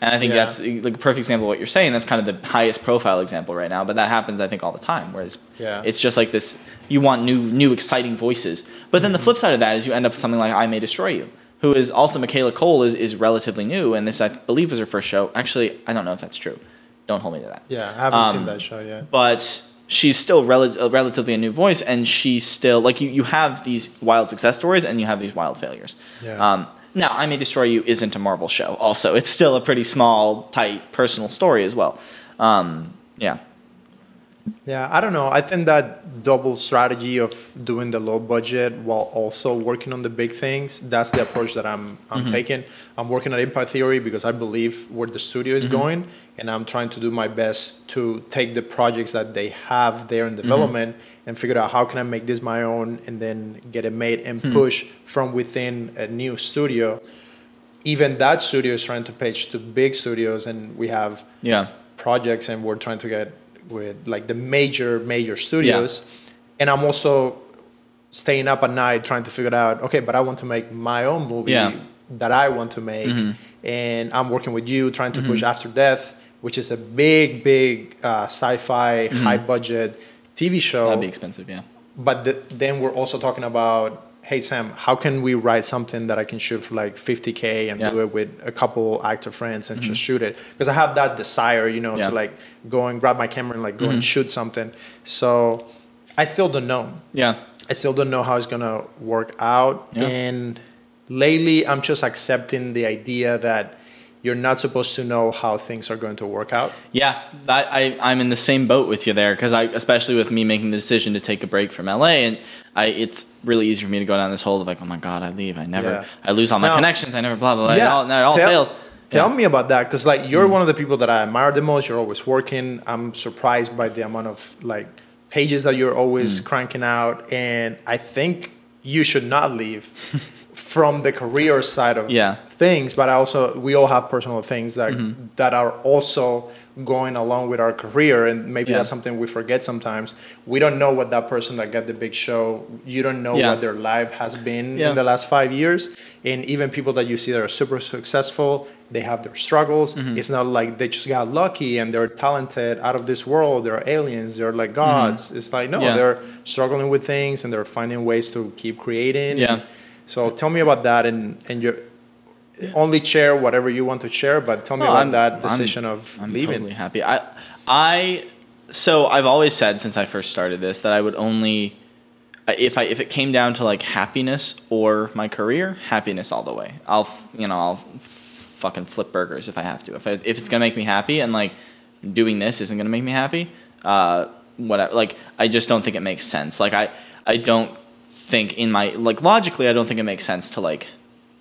And I think
Yeah.
that's like a perfect example of what you're saying. That's kind of the highest profile example right now. But that happens, I think, all the time. Whereas
Yeah.
it's just like this: you want new, new, exciting voices. But then the flip side of that is you end up with something like "I May Destroy You," who is also Michaela Coel is is relatively new, and this I believe was her first show. Actually, I don't know if that's true. Don't hold me to that
Yeah, I haven't seen
Um,
that show yet.
but she's still rel- relatively a new voice, and she's still like you. You have these wild success stories, and you have these wild failures.
Yeah.
Um, now, I May Destroy You isn't a Marvel show. Also, it's still a pretty small, tight, personal story as well. Um, yeah.
Yeah, I don't know. I think that double strategy of doing the low budget while also working on the big things, that's the approach that I'm I'm
Mm-hmm.
taking. I'm working at Impact Theory because I believe where the studio
Mm-hmm.
is going and I'm trying to do my best to take the projects that they have there
Mm-hmm.
in development and figure out how can I make this my own and then get it made and
Hmm.
push from within a new studio. Even that studio is trying to pitch to big studios and we have
Yeah.
projects and we're trying to get with like the major major studios and i'm also staying up at night trying to figure out okay but i want to make my own movie
Yeah.
that i want to make
Mm-hmm.
and i'm working with you trying to push after death which is a big big uh, sci-fi high budget tv show
Mm-hmm. That'd be expensive. Yeah.
but the, then we're also talking about hey sam how can we write something that i can shoot for like 50k and
Yeah.
do it with a couple actor friends and just mm-hmm. shoot it because i have that desire you know
Yeah.
to like go and grab my camera and like go and mm-hmm. shoot something so i still don't know
Yeah.
i still don't know how it's gonna work out
Yeah.
and lately i'm just accepting the idea that you're not supposed to know how things are going to work out
Yeah, I, I I'm in the same boat with you there because I, especially with me making the decision to take a break from LA, and I, it's really easy for me to go down this hole of like, oh my god, I leave, I never,
Yeah.
I lose all my
Now-
connections, I never, blah blah blah, it all, it all
tell,
fails.
Tell
Yeah.
me about that, because like you're one of the people that I admire the most. You're always working. I'm surprised by the amount of like pages that you're always
Mm.
cranking out, and I think you should not leave *laughs* from the career side of
Yeah.
things. But also we all have personal things that
Mm-hmm.
that are also going along with our career and maybe
Yeah.
that's something we forget sometimes we don't know what that person that got the big show you don't know
Yeah.
what their life has been
Yeah.
in the last five years and even people that you see that are super successful they have their struggles
Mm-hmm.
it's not like they just got lucky and they're talented out of this world they're aliens they're like gods it's like no
Mm-hmm.
They're struggling with things and they're finding ways to keep creating
Yeah.
so tell me about that and and your only share whatever you want to share but tell me
No,
about
I'm-
that
I'm-
decision of
I'm
leaving
totally happy. I, I, so I've always said since I first started this that I would only, if I if it came down to like happiness or my career, happiness all the way. I'll you know I'll fucking flip burgers if I have to. If I, if it's gonna make me happy and like doing this isn't gonna make me happy, uh, whatever. Like I just don't think it makes sense. Like I I don't think in my like logically I don't think it makes sense to like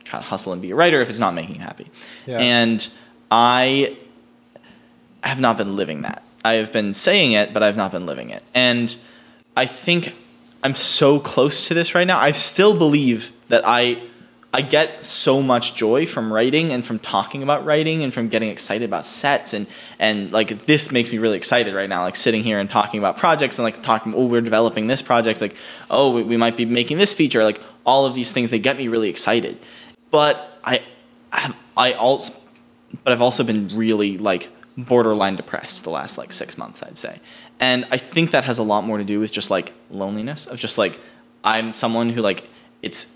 try to hustle and be a writer if it's not making you happy.
Yeah.
And I have not been living that. I have been saying it, but I've not been living it. And I think I'm so close to this right now. I still believe that I I get so much joy from writing and from talking about writing and from getting excited about sets and and like this makes me really excited right now like sitting here and talking about projects and like talking oh we're developing this project like oh we, we might be making this feature like all of these things they get me really excited but I I, I also but I've also been really like borderline depressed the last like six months, I'd say. And I think that has a lot more to do with just like loneliness of just like I'm someone who like it's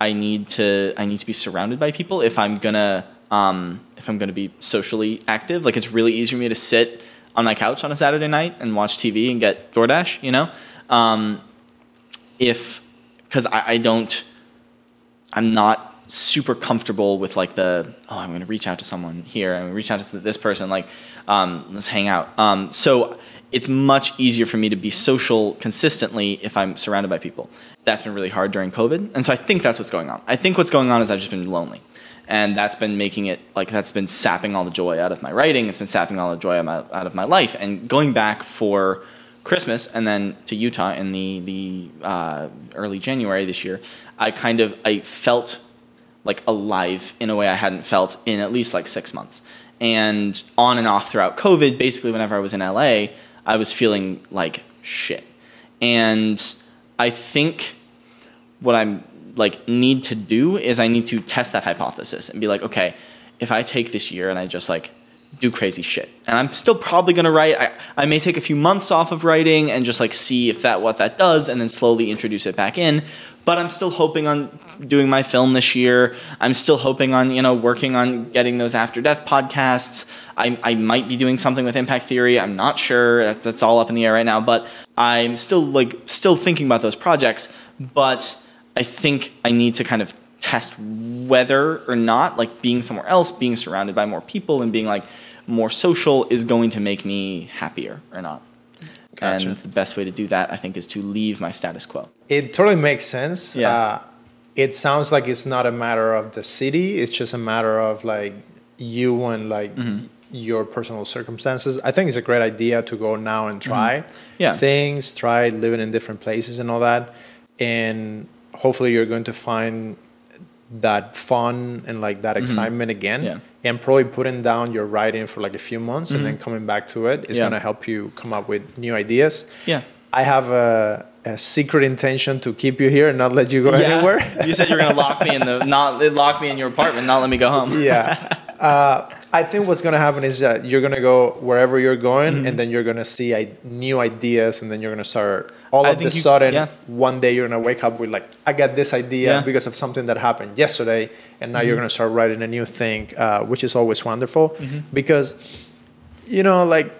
I need to I need to be surrounded by people if I'm gonna um, if I'm gonna be socially active. Like it's really easy for me to sit on my couch on a Saturday night and watch TV and get DoorDash, you know. Um, if because I, I don't I'm not super comfortable with like the oh I'm going to reach out to someone here. To reach out to this person like um, let's hang out. Um, so it's much easier for me to be social consistently if I'm surrounded by people. That's been really hard during COVID and so I think that's what's going on. I think what's going on is I've just been lonely and that's been making it like that's been sapping all the joy out of my writing. It's been sapping all the joy out of my, out of my life. And going back for Christmas and then to Utah in the the uh, early January this year, I kind of I felt like alive in a way I hadn't felt in at least like six months. And on and off throughout COVID, basically whenever I was in LA, I was feeling like shit. And I think what I'm like need to do is I need to test that hypothesis and be like, okay, if I take this year and I just like do crazy shit. And I'm still probably gonna write. I, I may take a few months off of writing and just like see if that what that does and then slowly introduce it back in. But I'm still hoping on doing my film this year. I'm still hoping on, you know, working on getting those after death podcasts. I, I might be doing something with impact theory. I'm not sure. That, that's all up in the air right now. But I'm still like still thinking about those projects. But I think I need to kind of test whether or not like being somewhere else, being surrounded by more people, and being like more social is going to make me happier or not.
Gotcha.
And the best way to do that, I think, is to leave my status quo.
It totally makes sense.
Yeah.
Uh, it sounds like it's not a matter of the city. It's just a matter of like you and like
Mm-hmm.
your personal circumstances. I think it's a great idea to go now and try
Mm-hmm. Yeah.
things, try living in different places and all that. And hopefully you're going to find that fun and like that excitement again.
Mm-hmm. Yeah.
And probably putting down your writing for like a few months and then coming back to it is
Mm-hmm. Yeah.
going to help you come up with new ideas.
Yeah.
I have a, a secret intention to keep you here and not let you go anywhere. *laughs*
you said you're gonna lock me in the not lock me in your apartment, not let me go home.
yeah. Uh, I think what's gonna happen is that you're gonna go wherever you're going,
Mm-hmm.
and then you're gonna see I- new ideas, and then you're gonna start. All
I
of a sudden,
yeah.
one day you're gonna wake up with like, I got this idea
Yeah.
because of something that happened yesterday, and now you're
Mm-hmm.
gonna start writing a new thing, uh, which is always wonderful,
Mm-hmm.
because, you know, like.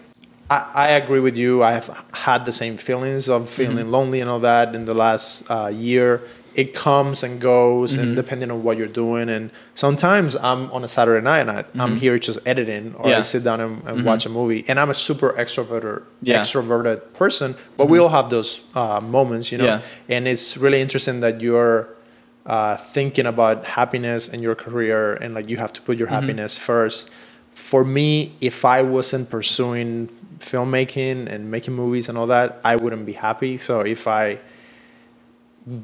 I, I agree with you. I have had the same feelings of feeling
Mm-hmm.
lonely and all that in the last uh, year. It comes and goes,
Mm-hmm.
and depending on what you're doing. And sometimes I'm on a Saturday night and I, I'm here just editing, or I
Mm-hmm.
Sit down and, and watch a movie. And I'm a super extroverted,
Yeah.
extroverted person, but we all have those uh, moments, you know.
Yeah.
And it's really interesting that you're uh, thinking about happiness in your career, and like you have to put your happiness first. For me, if I wasn't pursuing filmmaking and making movies and all that, I wouldn't be happy. So if I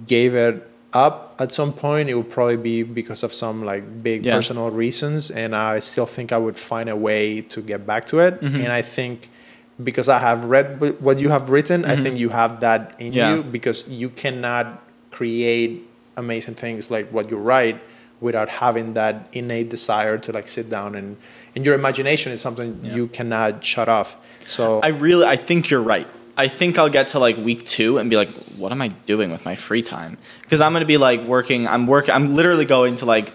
gave it up at some point, it would probably be because of some like big
Yeah.
personal reasons, and I still think I would find a way to get back to it.
Mm-hmm.
And I think because I have read what you have written, I think you have that in
Mm-hmm. Yeah.
you because you cannot create amazing things like what you write without having that innate desire to like sit down and and your imagination is something
Yeah.
you cannot shut off. So
I really, I think you're right. I think I'll get to like week two and be like, what am I doing with my free time? Because I'm gonna be like working. I'm work. I'm literally going to like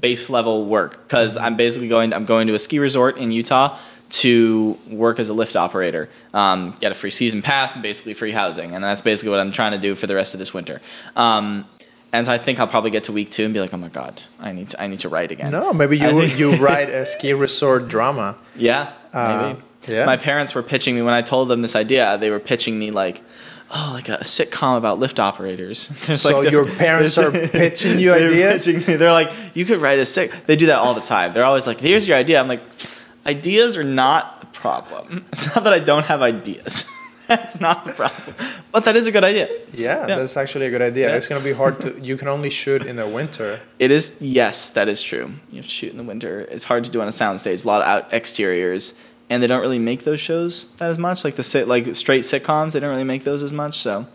base level work because I'm basically going. I'm going to a ski resort in Utah to work as a lift operator, um, get a free season pass, and basically free housing, and that's basically what I'm trying to do for the rest of this winter. Um, and so I think I'll probably get to week two and be like, oh my god, I need to, I need to write again.
no, maybe you you *laughs* write a ski resort drama.
Yeah,
Uh,
maybe.
Yeah.
My parents were pitching me when I told them this idea. They were pitching me like, oh, like a sitcom about lift operators. *laughs* There's
So
like
your parents are *laughs* pitching you ideas?
pitching me. They're like, you could write a sick. They do that all the time. They're always like, here's your idea. I'm like, ideas are not the problem. *laughs* It's not that I don't have ideas. That's not the problem. But that is a good idea.
Yeah,
Yeah.
that's actually a good idea.
Yeah.
It's gonna be hard to. You can only shoot in the winter.
It is yes, that is true. You have to shoot in the winter. It's hard to do on a soundstage. A lot of out exteriors, and they don't really make those shows that as much. Like the sit, like straight sitcoms, they don't really make those as much. So,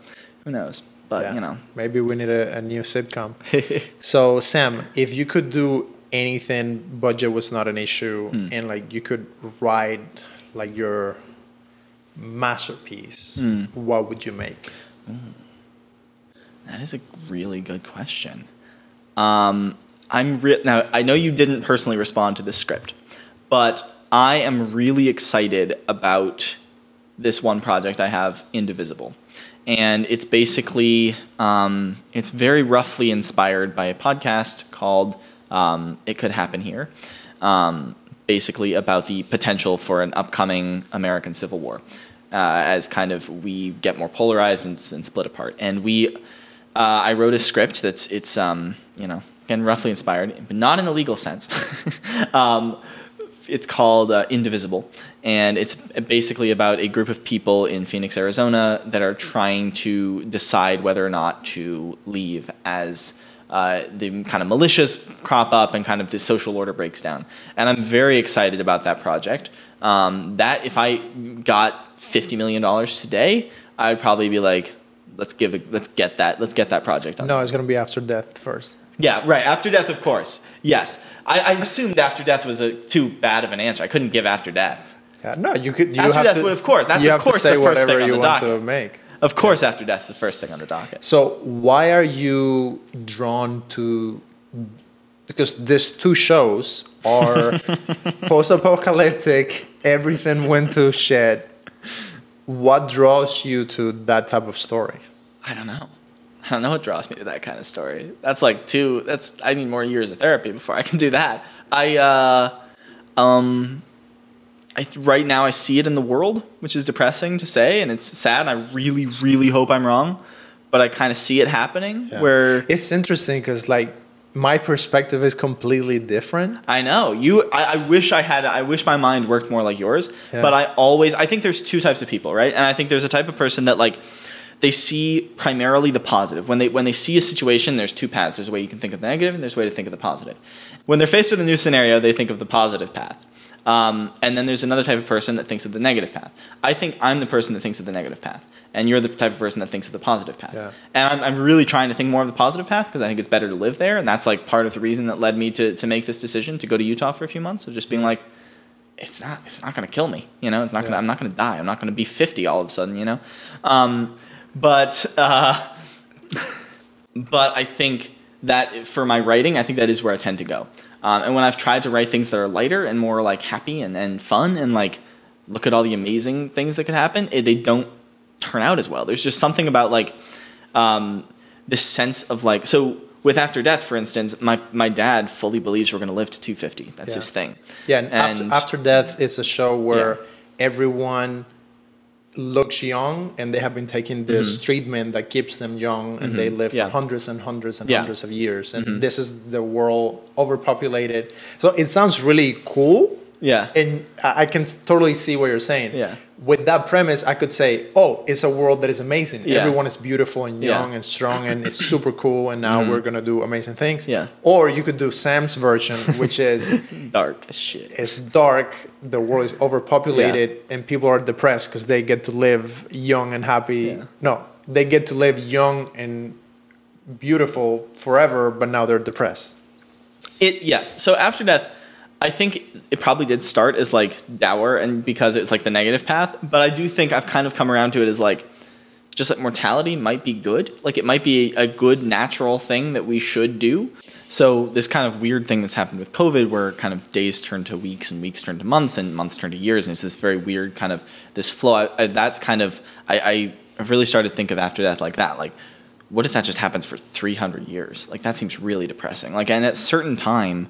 who knows? But
Yeah.
you know,
maybe we need a, a new sitcom. *laughs* So Sam, if you could do anything, budget was not an issue,
Hmm.
and like you could write like your masterpiece,
Hmm.
what would you make?
that is a really good question. Um, I'm re- now. I know you didn't personally respond to this script, but I am really excited about this one project I have, Indivisible, and it's basically um, it's very roughly inspired by a podcast called um, "It Could Happen Here." Um, basically about the potential for an upcoming American Civil War, uh, as kind of we get more polarized and, and split apart. And we, uh, I wrote a script that's it's um, you know again roughly inspired, but not in the legal sense. *laughs* it's called uh, Indivisible, and it's basically about a group of people in Phoenix, Arizona, that are trying to decide whether or not to leave as uh, the kind of militias crop up and kind of the social order breaks down. And I'm very excited about that project. Um, that if I got fifty million dollars today, I'd probably be like, let's give it, let's get that, let's get that project on.
No, it's gonna be after death first.
Yeah, right. After death, of course. Yes, I, I assumed after death was a, too bad of an answer. I couldn't give after death.
Yeah, no, you could. You
After
have
death
to,
would, of course. That's
you
of
have to
course
say
the first
whatever
thing on
you
the
want
docket.
to make.
Of course, after death's the first thing on the docket.
So why are you drawn to? Because these two shows are *laughs* post-apocalyptic. Everything went to shit. What draws you to that type of story?
I don't know. *laughs* I don't know what draws me to that kind of story. That's like two. That's I need more years of therapy before I can do that. I uh, um, I right now I see it in the world, which is depressing to say, and it's sad. I really, really hope I'm wrong, but I kind of see it happening.
Yeah.
Where
It's interesting because like my perspective is completely different.
I know you. I, I wish I had. I wish my mind worked more like yours.
Yeah.
But I always. I think there's two types of people, right? And I think there's a type of person that like they see primarily the positive. When they when they see a situation, there's two paths. There's a way you can think of the negative, and there's a way to think of the positive. When they're faced with a new scenario, they think of the positive path. Um, and then there's another type of person that thinks of the negative path. I think I'm the person that thinks of the negative path, and you're the type of person that thinks of the positive path.
Yeah.
And I'm, I'm really trying to think more of the positive path because I think it's better to live there, and that's like part of the reason that led me to, to make this decision to go to Utah for a few months of just being like, it's not it's not gonna kill me, you know. It's not gonna I'm not gonna die. I'm not gonna be 50 all of a sudden, you know. Um, but uh, but I think that for my writing, I think that is where I tend to go. Um, and when I've tried to write things that are lighter and more like happy and, and fun and like look at all the amazing things that could happen, it, they don't turn out as well. There's just something about like um, this sense of like so with After Death, for instance, my, my dad fully believes we're going to live to 250. That's
Yeah.
his thing.
Yeah, and, after, after Death is a show where
Yeah.
everyone looks young and they have been taking this treatment that keeps them young and they live
Mm-hmm. Yeah.
hundreds and hundreds and
Yeah.
hundreds of years. And
Mhm.
this is the world overpopulated. So it sounds really cool.
Yeah.
And I can totally see what you're saying.
Yeah.
With that premise, I could say, oh, it's a world that is amazing.
Yeah.
Everyone is beautiful and
Yeah.
young and strong and it's super cool. And now mm-hmm. we're going to do amazing things.
Yeah.
Or you could do Sam's version, which is *laughs*
Dark as shit.
it's dark, the world is overpopulated, and people are depressed because they get to live young and happy.
Yeah.
No, they get to live young and beautiful forever, but now they're depressed.
It yes. So after death, I think it probably did start as like dour and because it's like the negative path. But I do think I've kind of come around to it as like just that mortality might be good. Like it might be a good natural thing that we should do. So this kind of weird thing that's happened with COVID, where kind of days turn to weeks and weeks turn to months and months turn to years, and it's this very weird kind of this flow. I, I, that's kind of I, I I've really started to think of after death like that. Like, what if that just happens for 300 years? Like that seems really depressing. Like, and at certain time,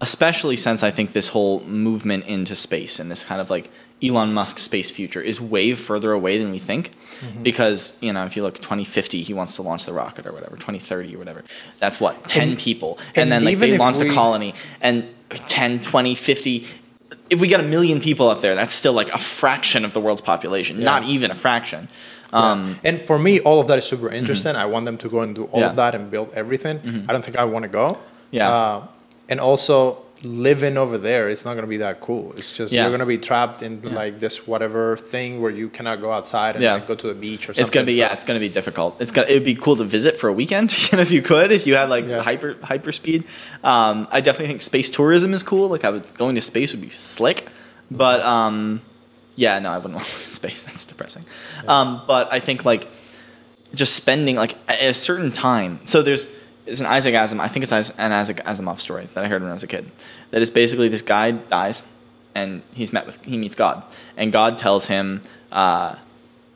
especially since I think this whole movement into space and this kind of like Elon Musk space future is way further away than we think. Because, you know, if you look 2050, he wants to launch the rocket or whatever, 2030 or whatever. That's what, 10
And-
people.
and
And, then like they
launch
launched
we-
a colony and 10, 20, 50. If we got a million people up there, that's still like a fraction of the world's population,
Yeah.
not even a fraction. Um,
and for me, all of that is super interesting. I want them to go and do all
Yeah.
of that and build everything. I don't think I want to go.
Yeah.
Uh, and also, living over there, it's not going to be that cool. It's just
Yeah.
you're going to be trapped in like this whatever thing where you cannot go outside and
Yeah.
like, go to the beach or something.
It's gonna be
So-
yeah, it's gonna be difficult. It's gonna it'd be cool to visit for a weekend *laughs* if you could, if you had like
Yeah.
hyper hyper speed. Um, I definitely think space tourism is cool. Like I would going to space would be slick, but um, yeah, no, I wouldn't *laughs* want to go to space. That's depressing. Um, but I think like just spending like at a certain time. So there's it's an Isaac Asimov. I think it's an Isaac Asimov story that I heard when I was a kid. That is basically this guy dies, and he's met with he meets God, and God tells him, uh,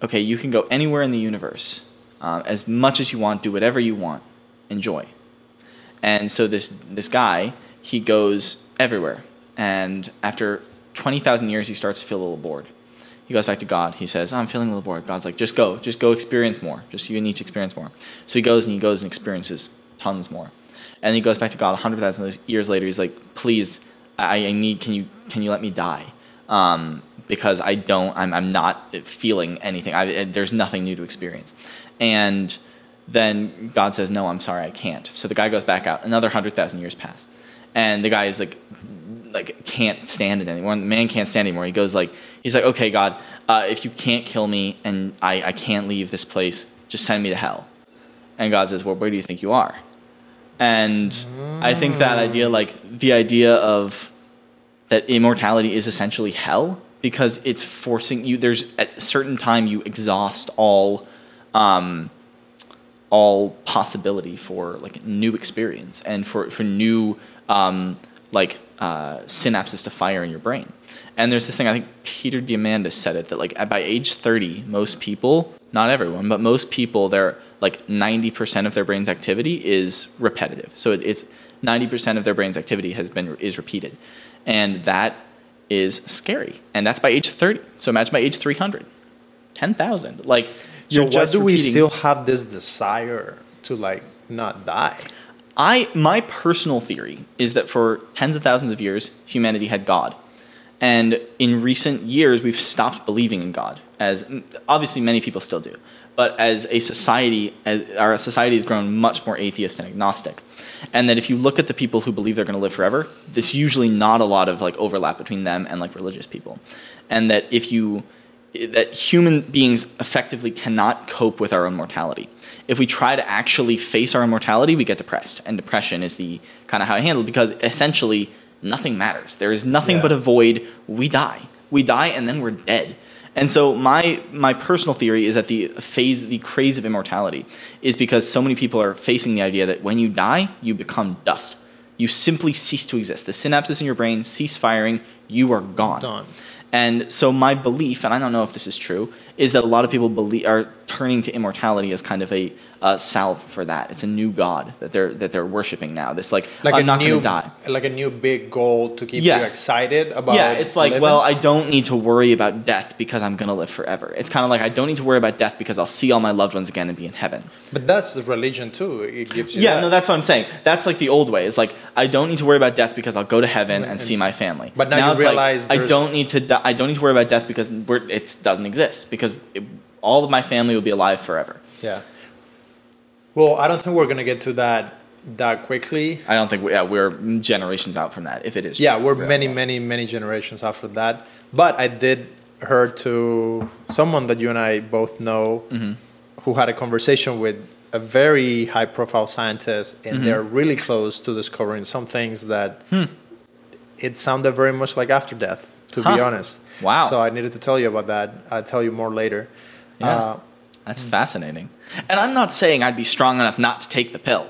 "Okay, you can go anywhere in the universe, uh, as much as you want, do whatever you want, enjoy." And so this this guy he goes everywhere, and after twenty thousand years, he starts to feel a little bored. He goes back to God. He says, "I'm feeling a little bored." God's like, "Just go, just go experience more. Just you need to experience more." So he goes and he goes and experiences tons more, and he goes back to God. hundred thousand years later, he's like, "Please, I, I need. Can you can you let me die?" Um, because I don't. I'm I'm not feeling anything. I, there's nothing new to experience, and then God says, "No, I'm sorry, I can't." So the guy goes back out. Another hundred thousand years pass, and the guy is like, like can't stand it anymore. And the man can't stand anymore. He goes like, he's like, "Okay, God, uh, if you can't kill me and I, I can't leave this place, just send me to hell." And God says, "Well, where do you think you are?" And I think that idea, like the idea of that immortality is essentially hell because it's forcing you. There's at a certain time you exhaust all, um, all possibility for like new experience and for for new um, like uh, synapses to fire in your brain. And there's this thing I think Peter Diamandis said it that like by age 30, most people, not everyone, but most people, they're like 90% of their brain's activity is repetitive. So it, it's 90% of their brain's activity has been is repeated, and that is scary. And that's by age 30. So imagine by age 300, 10,000. Like
So why do we still have this desire to like not die?
I my personal theory is that for tens of thousands of years humanity had God. And in recent years we've stopped believing in God as obviously many people still do. But as a society as our society has grown much more atheist and agnostic. And that if you look at the people who believe they're going to live forever, there's usually not a lot of like overlap between them and like religious people. And that if you that human beings effectively cannot cope with our own mortality. If we try to actually face our immortality, we get depressed, and depression is the kind of how I handle it because essentially nothing matters. There is nothing
Yeah.
but a void. We die. We die, and then we're dead. And so my my personal theory is that the phase, the craze of immortality, is because so many people are facing the idea that when you die, you become dust. You simply cease to exist. The synapses in your brain cease firing. You are gone.
Done.
And so my belief, and I don't know if this is true, is that a lot of people believe are turning to immortality as kind of a uh, salve for that. It's a new god that they're that they're worshiping now. This like,
Like
I'm
a
not
new,
gonna die.
like a new big goal to keep you excited about.
Yeah, it's like,
living?
well, I don't need to worry about death because I'm gonna live forever. It's kind of like I don't need to worry about death because I'll see all my loved ones again and be in heaven.
but that's religion too. It gives you.
Yeah,
that.
no, that's what I'm saying. That's like the old way. It's like I don't need to worry about death because I'll go to heaven and,
And
see my family.
but now you
it's like, I don't need to. Di- I don't need to worry about death because we're, it doesn't exist because it, all of my family will be alive forever.
Yeah. Well, I don't think we're gonna get to that that quickly.
I don't think we, yeah, we're generations out from that. If it is,
Yeah, we're many, many, many generations after that. But I did hear to someone that you and I both know
Mm-hmm.
who had a conversation with a very high profile scientist and
Mm-hmm.
they're really close to discovering some things that
Hmm.
it sounded very much like after death, to be honest.
Wow.
So I needed to tell you about that. I'll tell you more later.
Yeah.
Uh,
That's fascinating. And I'm not saying I'd be strong enough not to take the pill.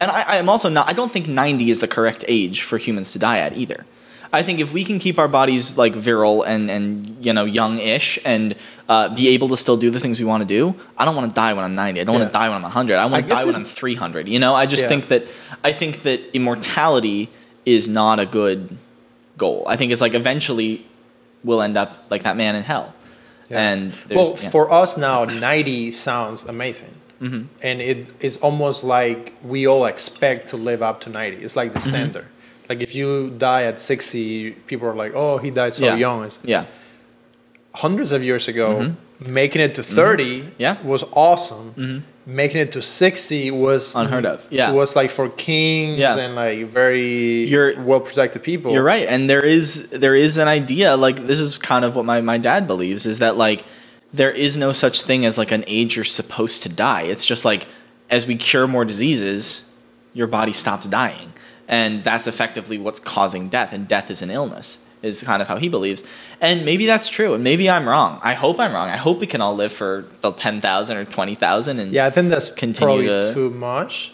And I, I am also not, I don't think 90 is the correct age for humans to die at either. I think if we can keep our bodies like virile and, and you know, young-ish and uh, be able to still do the things we want to do, I don't want to die when I'm 90. I don't want to die when I'm 100. I want to die when I'm 300. You know, I just
Yeah.
think that, I think that immortality is not a good goal. I think it's like eventually we'll end up like that man in hell.
Yeah.
And
well,
yeah.
for us now, 90 sounds amazing.
Mm-hmm.
And it, it's almost like we all expect to live up to 90. It's like the
Mm-hmm.
standard. Like if you die at 60, people are like, oh, he died so
yeah.
young.
Yeah.
hundreds of years ago, making it to 30
Mm-hmm. Yeah. Mm-hmm.
was awesome. Making it to 60 was
Unheard of. Yeah.
It was like for kings
Yeah.
and like very
You're-
well protected people.
You're right, and there is there is an idea like this is kind of what my, my dad believes is that like there is no such thing as like an age you're supposed to die. It's just like as we cure more diseases, your body stops dying, and that's effectively what's causing death. And death is an illness. Is kind of how he believes, and maybe that's true, and maybe I'm wrong. I hope I'm wrong. I hope we can all live for the ten thousand or twenty thousand, and
Yeah, I think that's
Continue
probably
to-
too much.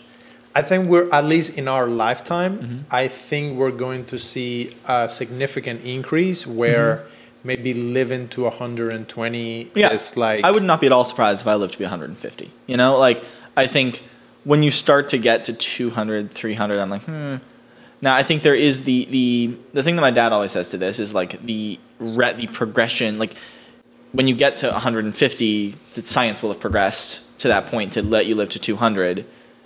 I think we're at least in our lifetime.
Mm-hmm.
I think we're going to see a significant increase where maybe living to 120
Mm-hmm. Yeah,
is like
I would not be at all surprised if I lived to be 150. You know, like I think when you start to get to 200, 300, I'm like, hmm. Now I think there is the the the thing that my dad always says to this is like the re- the progression. Like when you get to 150, the science will have progressed to that point to let you live to 200.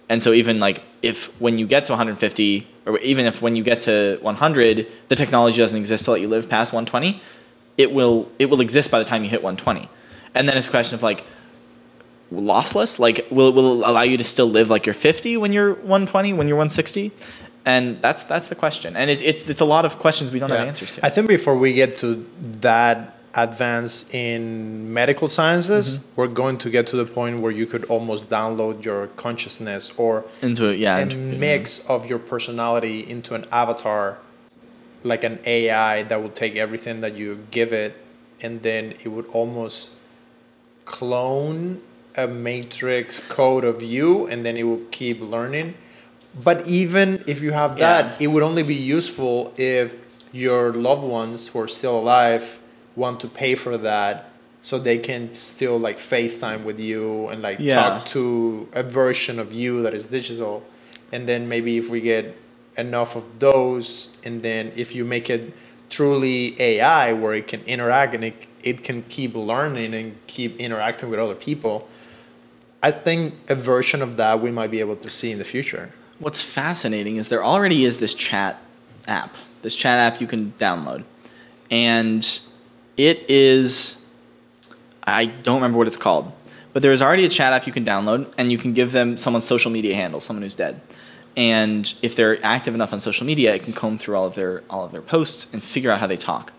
And so even like if when you get to 150, or even if when you get to 100, the technology doesn't exist to let you live past 120, it will it will exist by the time you hit 120. And then it's a question of like lossless? Like, will it will allow you to still live like you're 50 when you're 120, when you're 160? And that's that's the question. And it's it's it's a lot of questions we don't have answers to.
I think before we get to that advance in medical sciences,
Mm-hmm.
we're going to get to the point where you could almost download your consciousness or
into it, yeah.
a
into-
mix of your personality into an avatar, like an AI that will take everything that you give it, and then it would almost clone a matrix code of you, and then it will keep learning. But even if you have that,
Yeah.
it would only be useful if your loved ones who are still alive want to pay for that so they can still like FaceTime with you and like
Yeah.
talk to a version of you that is digital. And then maybe if we get enough of those, and then if you make it truly AI where it can interact and it, it can keep learning and keep interacting with other people, I think a version of that we might be able to see in the future.
What's fascinating is there already is this chat app, this chat app you can download. And it is, I don't remember what it's called, but there is already a chat app you can download and you can give them someone's social media handle, someone who's dead. And if they're active enough on social media, it can comb through all of their all of their posts and figure out how they talk.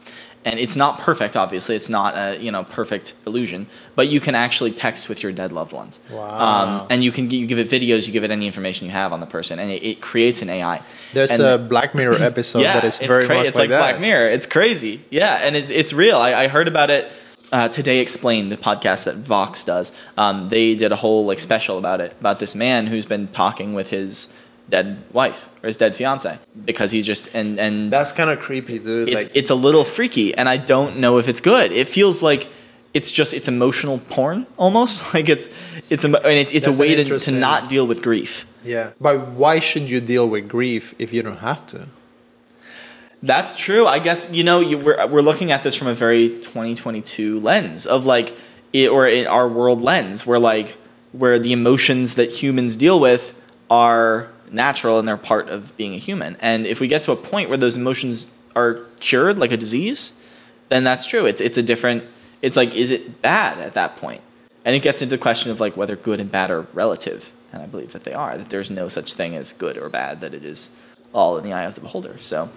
And it's not perfect, obviously. It's not a you know perfect illusion, but you can actually text with your dead loved ones.
Wow.
Um, and you can you give it videos, you give it any information you have on the person, and it, it creates an AI.
There's
And-
a Black Mirror episode that is very
cra-
much
it's
like.
Black Mirror. It's crazy. Yeah, and it's it's real. I, I heard about it uh, today. Explained the podcast that Vox does. Um, they did a whole like special about it about this man who's been talking with his dead wife or his dead fiance because he's just and and
That's kind of creepy, dude.
it's,
like,
it's a little freaky and i don't know if it's good it feels like it's just it's emotional porn almost *laughs* like it's it's emo- and it's, it's a way to, to not deal with grief
yeah. But why should you deal with grief if you don't have to?
that's true i guess you know you, we're, we're looking at this from a very 2022 lens of like it, or in our world lens where like where the emotions that humans deal with are natural and they're part of being a human. And if we get to a point where those emotions are cured like a disease then that's true. It's, it's a different it's like is it bad at that point? and it gets into the question of like whether good and bad are relative. And i believe that they are that there's no such thing as good or bad that it is all in the eye of the beholder. So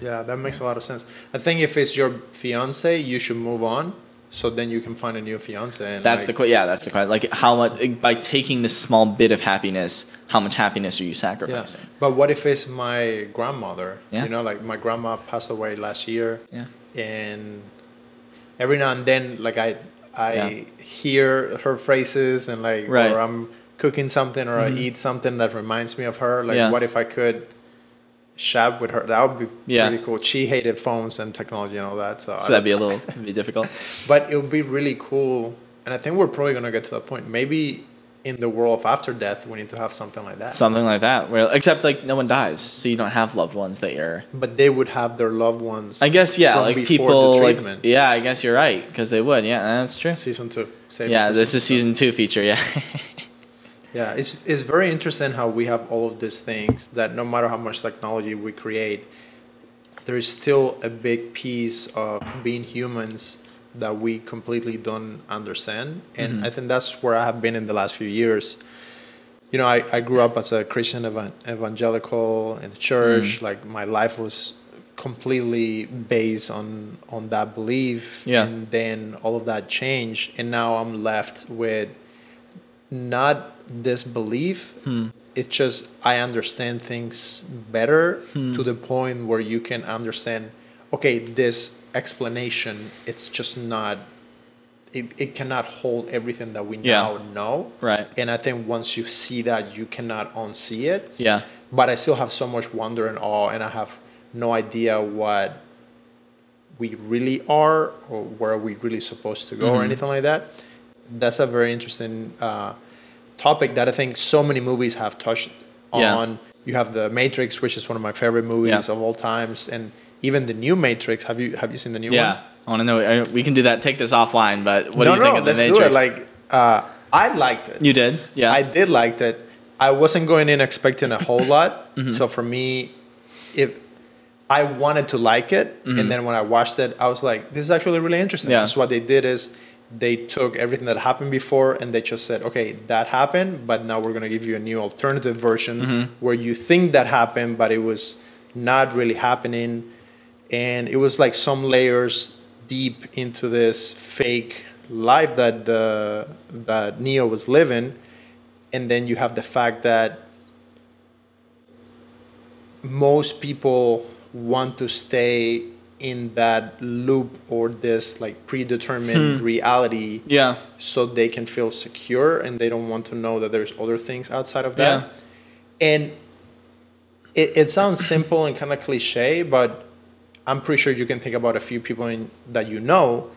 Yeah, that makes a lot of sense. I think if it's your fiance, you should move on, so then you can find a new fiance. And
That's
like,
the que- yeah. That's the question. Like how much by taking this small bit of happiness, how much happiness are you
Yeah.
sacrificing?
But what if it's my grandmother?
Yeah.
You know, like my grandma passed away last year.
Yeah.
And every now and then, like I, I
Yeah.
hear her phrases and like,
Right. Mm-hmm.
or I'm cooking something or I eat something that reminds me of her. Like,
Yeah.
what if I could shop with her? That would be
Yeah.
pretty cool. She hated phones and technology and all that. So,
So that'd be a little be difficult. *laughs*
but it would be really cool. And I think we're probably going to get to that point. Maybe in the world of after death, we need to have something like that.
Something like that. Where except like no one dies, so you don't have loved ones that you're.
but they would have their loved ones.
I guess yeah, like people like yeah. I guess you're right because they would. Yeah, that's true.
season two. Save
Yeah, this is season two feature. Yeah. *laughs*
Yeah, it's it's very interesting how we have all of these things that no matter how much technology we create, there is still a big piece of being humans that we completely don't understand, and
Mm-hmm.
I think that's where I have been in the last few years. You know, I, I grew up as a Christian evan- evangelical in the church.
Mm.
Like my life was completely based on on that belief,
Yeah.
and then all of that changed, and now I'm left with not disbelief.
Hmm.
It's just I understand things better
Hmm.
to the point where you can understand. Okay, this explanation it's just not. It, it cannot hold everything that we
Yeah.
now know.
Right.
And I think once you see that, you cannot unsee it.
Yeah.
But I still have so much wonder and awe, and I have no idea what we really are or where we really supposed to go or
Mhm.
anything like that. That's a very interesting uh, topic that I think so many movies have touched
Yeah.
on. You have the Matrix, which is one of my favorite movies
Yeah.
of all times, and even the new Matrix. Have you have you seen the new
Yeah.
one?
I want to know. We can do that. Take this offline. But what
no,
do you
no,
think of the
let's
Matrix?
do it. Like uh, I liked it.
you did. Yeah.
I did like it. I wasn't going in expecting a whole lot. *laughs*
Mm-hmm.
So for me, if I wanted to like it, and then when I watched it, I was like, "This is actually really interesting."
Mm-hmm. Yeah.
So what they did is they took everything that happened before and they just said, okay, that happened, but now we're going to give you a new alternative version
Mm-hmm.
where you think that happened, but it was not really happening. And it was like some layers deep into this fake life that the that Neo was living. And then you have the fact that most people want to stay in that loop or this like predetermined hmm. reality
Yeah.
so they can feel secure and they don't want to know that there's other things outside of that.
Yeah.
And it, it sounds simple and kind of cliche, but I'm pretty sure you can think about a few people in, that you know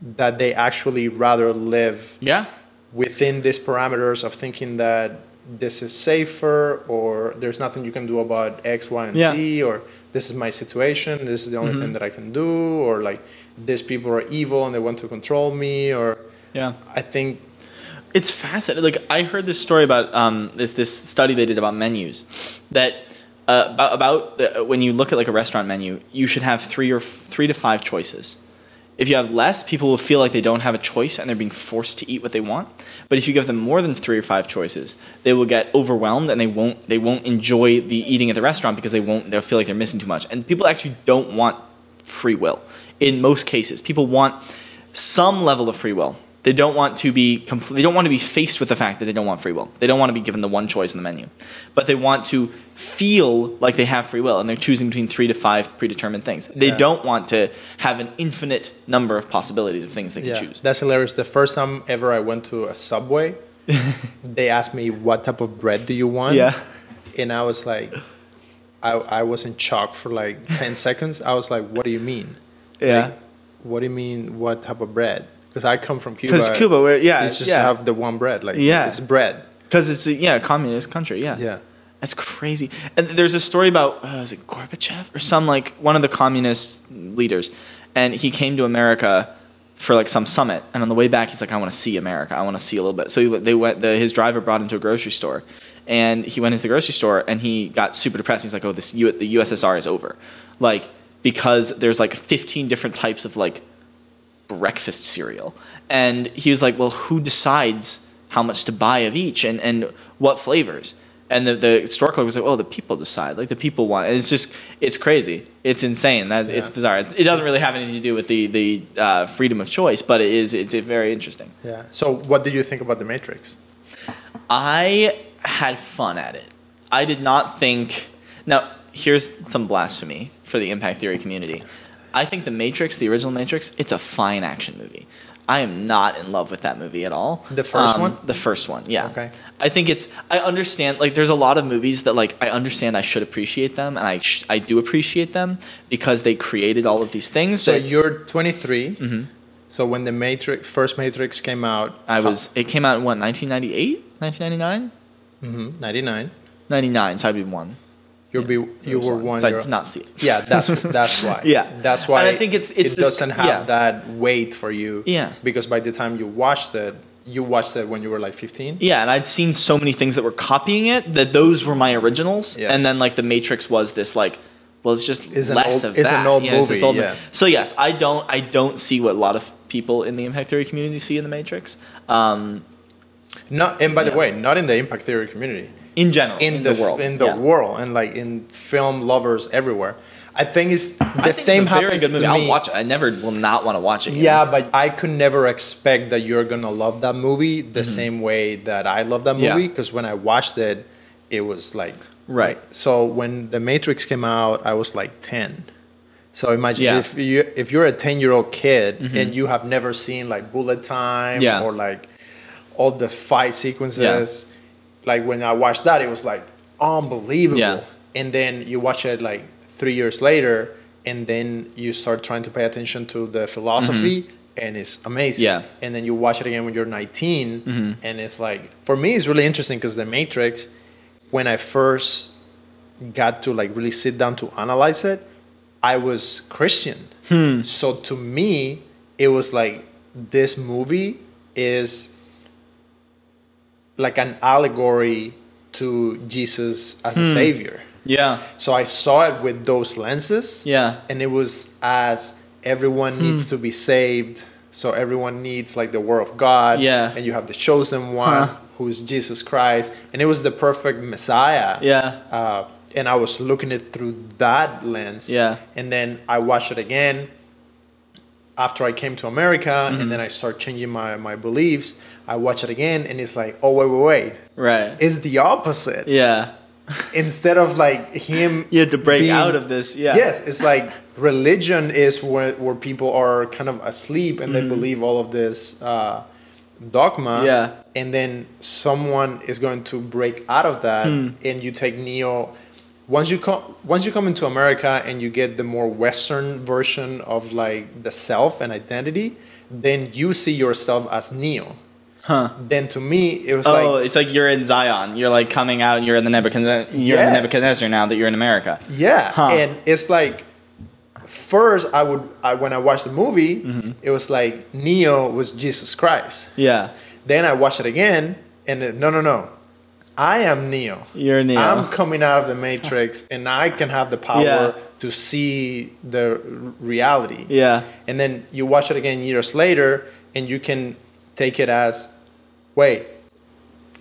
that they actually rather live
Yeah.
within these parameters of thinking that this is safer or there's nothing you can do about X, Y, and
Yeah.
Z or this is my situation, this is the only thing that I can do, or like these people are evil and they want to control me, or
Yeah.
I think
It's fascinating. Like I heard this story about um, this this study they did about menus that uh, about, about the, when you look at like a restaurant menu, you should have three or f- three to five choices. If you have less, people will feel like they don't have a choice and they're being forced to eat what they want. But if you give them more than three or five choices, they will get overwhelmed and they won't they won't enjoy the eating at the restaurant because they won't they'll feel like they're missing too much. And people actually don't want free will. In most cases, people want some level of free will. They don't want to be compl- they don't want to be faced with the fact that they don't want free will. They don't want to be given the one choice in the menu. But they want to feel like they have free will and they're choosing between 3 to 5 predetermined things. They
Yeah.
don't want to have an infinite number of possibilities of things they can
yeah,
choose.
that's hilarious. The first time ever I went to a Subway, *laughs* they asked me what type of bread do you want?
Yeah.
and I was like, I I was in shock for like ten *laughs* seconds. I was like, what do you mean?
Yeah.
Like, what do you mean? What type of bread? Because I come from Cuba.
Cuz Cuba where yeah,
you just
yeah.
have the one bread. Like
Yeah.
it's bread.
Cuz it's a, yeah, a communist country, yeah.
Yeah.
That's crazy. And there's a story about uh, is it Gorbachev or some like one of the communist leaders, and he came to America for like some summit, and on the way back he's like, I want to see America. I want to see a little bit. So he, they went. The, his driver brought him to a grocery store, and he went into the grocery store and he got super depressed. He's like, Oh, this U- the USSR is over, like because there's like 15 different types of like breakfast cereal. And he was like, well, who decides how much to buy of each and, and what flavors? And the, the store clerk was like, oh, the people decide. Like, the people want. And it's just, it's crazy. It's insane. That's, It's bizarre. It's, it doesn't really have anything to do with the, the uh, freedom of choice, but it is, it's very interesting.
Yeah. So what did you think about the Matrix?
I had fun at it. I did not think. Now, here's some blasphemy for the impact theory community. I think the Matrix, the original Matrix, it's a fine action movie. I am not in love with that movie at all.
The first
Um,
one?
The first one, yeah.
Okay.
I think it's. I understand. Like, there's a lot of movies that, like, I understand I should appreciate them, and I sh- I do appreciate them because they created all of these things.
So
that
you're 23. Mm-hmm. So when the Matrix first Matrix came out.
I was. It came out in what 1998, 1999,
Mm hmm, 99.
99. So I'd be one.
You'll be you were one.
So I did not see it.
Yeah, that's *laughs* that's why.
Yeah.
that's why.
And I think it's- it's
it
this-
doesn't have
yeah.
that weight for you.
Yeah.
because by the time you watched it, you watched it when you were like 15.
Yeah, and I'd seen so many things that were copying it that those were my originals,
Yes.
and then like the Matrix was this like, well, it's just
It's
less
old-
of
it's
that.
an old
Yeah, it's this
movie, yeah.
So yes, I don't I don't see what a lot of people in the impact theory community see in the Matrix. Um,
Not and by the way, not in the impact theory community.
In general,
In, the,
world,
in the
yeah.
world, and like in film lovers everywhere. I think it's the
I think
same
it's a very
happens
good movie.
to
I'll watch it. I never will not want to watch it. again.
Yeah, but I could never expect that you're gonna love that movie the same way that I love that
Mm-hmm. Yeah.
movie. Because when I watched it, it was like
Right.
So when the Matrix came out, I was like ten. So imagine
Yeah.
if you if you're a ten year old kid and you have never seen like bullet time
Yeah.
or like all the fight sequences, like when I watched that, it was like unbelievable.
Yeah.
And then you watch it like three years later, and then you start trying to pay attention to the philosophy, and it's amazing.
Mm-hmm. Yeah.
And then you watch it again when you're 19,
Mm-hmm.
and it's like for me, it's really interesting because the Matrix, when I first got to like really sit down to analyze it, I was Christian.
Hmm.
So to me, it was like this movie is like an allegory to Jesus as a
Hmm.
savior.
yeah,
So I saw it with those lenses.
yeah,
And it was as everyone needs to be saved So everyone needs like the word of God.
Yeah.
And you have the chosen one,
Huh.
who's Jesus Christ, and it was the perfect Messiah.
Yeah.
Uh, and I was looking it through that lens.
Yeah.
And then I watched it again after I came to America,
Mm-hmm.
and then I start changing my, my beliefs. I watch it again, and it's like, oh wait, wait, wait,
Right.
it's the opposite.
yeah. *laughs*
Instead of like him,
You had to break
being-
out of this. Yeah.
Yes, it's like religion is where where people are kind of asleep and they believe all of this uh, dogma.
Mm-hmm. Yeah.
and then someone is going to break out of that,
Hmm.
and you take Neo. Once you come, once you come into America and you get the more Western version of like the self and identity, then you see yourself as Neo.
Huh.
Then to me, it was
Oh,
like
it's like you're in Zion. You're like coming out. and You're in the Nebuchadnezzar. You're in the Nebuchadnezzar now that you're in America.
Yeah,
Huh.
and it's like first I would I, when I watched the movie,
Mm-hmm.
it was like Neo was Jesus Christ.
Yeah.
Then I watched it again, and it, no, no, no, I am Neo.
You're Neo.
I'm coming out of the Matrix, and I can have the power
Yeah.
to see the reality.
yeah.
And then you watch it again years later, and you can take it as, wait,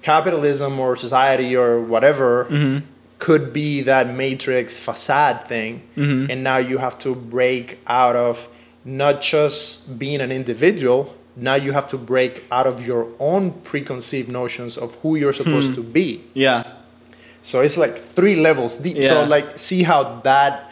capitalism or society or whatever
Mm-hmm.
could be that matrix facade thing.
Mm-hmm.
And now you have to break out of not just being an individual, now you have to break out of your own preconceived notions of who you're supposed to be.
Yeah.
So it's like three levels deep.
Yeah.
So like see how that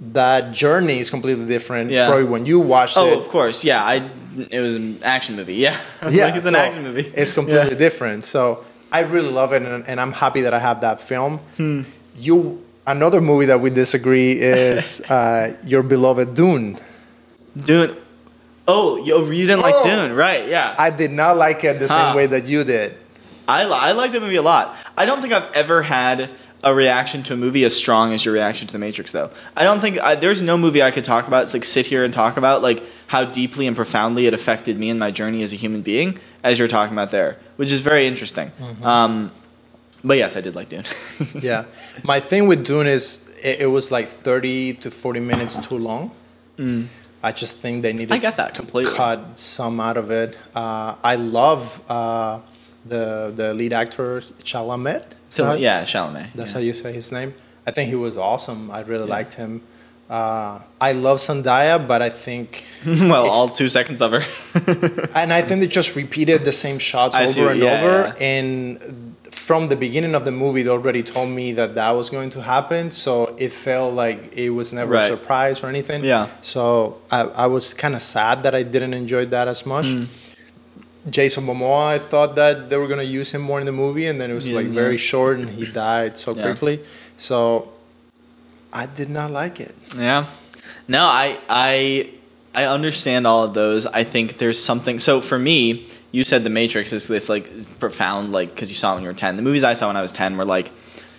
that journey is completely different.
Yeah.
Probably when you watched
Oh,
it.
of course. Yeah. I. It was an action movie. Yeah. *laughs*
Yeah,
like it's an
so
action movie.
It's completely
Yeah.
different. So I really love it, and, and I'm happy that I have that film.
Hmm.
You another movie that we disagree is *laughs* uh, your beloved Dune.
Dune. Oh, you, you didn't like
Oh.
Dune, right? Yeah.
I did not like it the
Huh.
same way that you did.
I, li- I like the movie a lot. I don't think I've ever had a reaction to a movie as strong as your reaction to The Matrix, though. I don't think I, there's no movie I could talk about. It's like sit here and talk about like how deeply and profoundly it affected me and my journey as a human being, as you're talking about there, which is very interesting. Um, but yes, I did like Dune. *laughs*
yeah, my thing with Dune is it, it was like 30 to 40 minutes too long. I just think they needed.
I that completely.
cut some out of it. Uh, I love uh, the the lead actor Chalamet.
So, yeah, Chalamet.
That's
yeah.
how you say his name. I think he was awesome. I really liked him. Uh, I love Zendaya, but I think, *laughs*
well, all two seconds of her. *laughs*
and I think they just repeated the same shots
I
over
what-
and
yeah,
over.
yeah.
And from the beginning of the movie, they already told me that that was going to happen. So it felt like it was never
Right.
a surprise or anything.
Yeah.
So I, I was kind of sad that I didn't enjoy that as much.
Hmm.
Jason Momoa, I thought that they were gonna use him more in the movie, and then it was
Yeah,
like
yeah.
very short, and he died so
Yeah.
quickly. So I did not like it.
Yeah. No, I I I understand all of those. I think there's something. So for me, you said The Matrix is this like profound like because you saw it when you were ten. The movies I saw when I was ten were like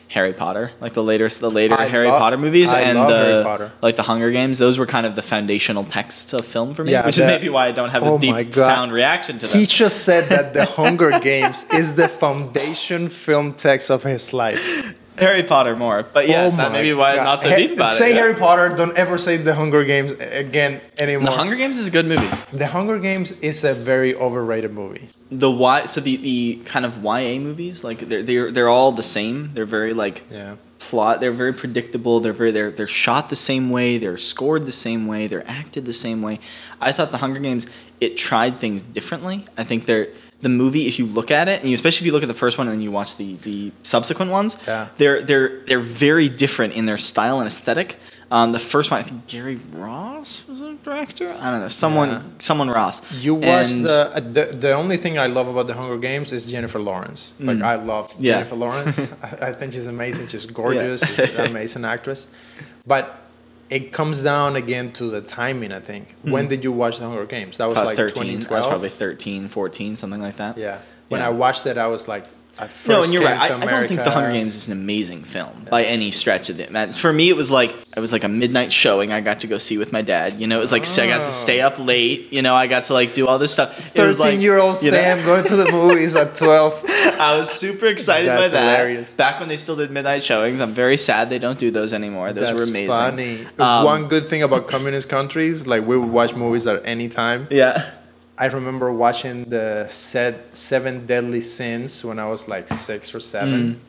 Harry Potter, like the later the later
I
Harry
love-
Potter movies,
I
and the
Harry Potter.
like the Hunger Games. Those were kind of the foundational texts of film for me,
Yeah,
which
that-
is maybe why I don't have this
Oh
deep profound reaction to them.
He just said that the *laughs* Hunger Games is the foundation film text of his life.
Harry Potter more, but oh yes,
Oh
that may be why
God.
I'm not so
Ha-
deep about
say
it. yeah.
Harry Potter. Don't ever say the Hunger Games again anymore.
The Hunger Games is a good movie.
The Hunger Games is a very overrated movie.
the why? so the the kind of YA movies like they're they're they're all the same. They're very like
Yeah.
plot. They're very predictable. They're very they're they're shot the same way. They're scored the same way. They're acted the same way. I thought the Hunger Games it tried things differently. I think they're the movie if you look at it and you, especially if you look at the first one and then you watch the the subsequent ones
Yeah.
they're they're they're very different in their style and aesthetic um, the first one i think gary ross was a director i don't know someone
Yeah.
someone ross
You watch the, uh, the the only thing I love about the Hunger Games is Jennifer Lawrence. Like I love
Mm. Yeah.
Jennifer Lawrence. *laughs* I, I think she's amazing. She's gorgeous. She's an amazing actress. But it comes down again to the timing. I think. Hmm. When did you watch the Hunger Games? That was like
13
2012.
I was probably 13 14 something like that
yeah. When
Yeah.
I watched it, I was like,
no, and you're right. I, I don't think The Hunger Games is an amazing film by any stretch of it. Man, for me, it was like it was like a midnight showing. I got to go see with my dad. You know, it was like I got to
Oh.
stay up late. You know, I got to like do all this stuff. It was like,
Thirteen-year-old
you know,
Sam going to the movies at twelve. *laughs*
I was super excited by that.
hilarious.
Back when they still did midnight showings, I'm very sad they don't do those anymore. Those
That's
were amazing.
funny.
Um,
One good thing about communist countries, like we would watch movies at any time.
Yeah.
I remember watching the set Seven Deadly Sins when I was like six or seven.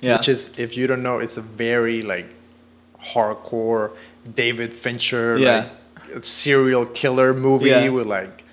Yeah.
Which is, if you don't know, it's a very like hardcore David Fincher,
Yeah.
like serial killer movie
Yeah.
with like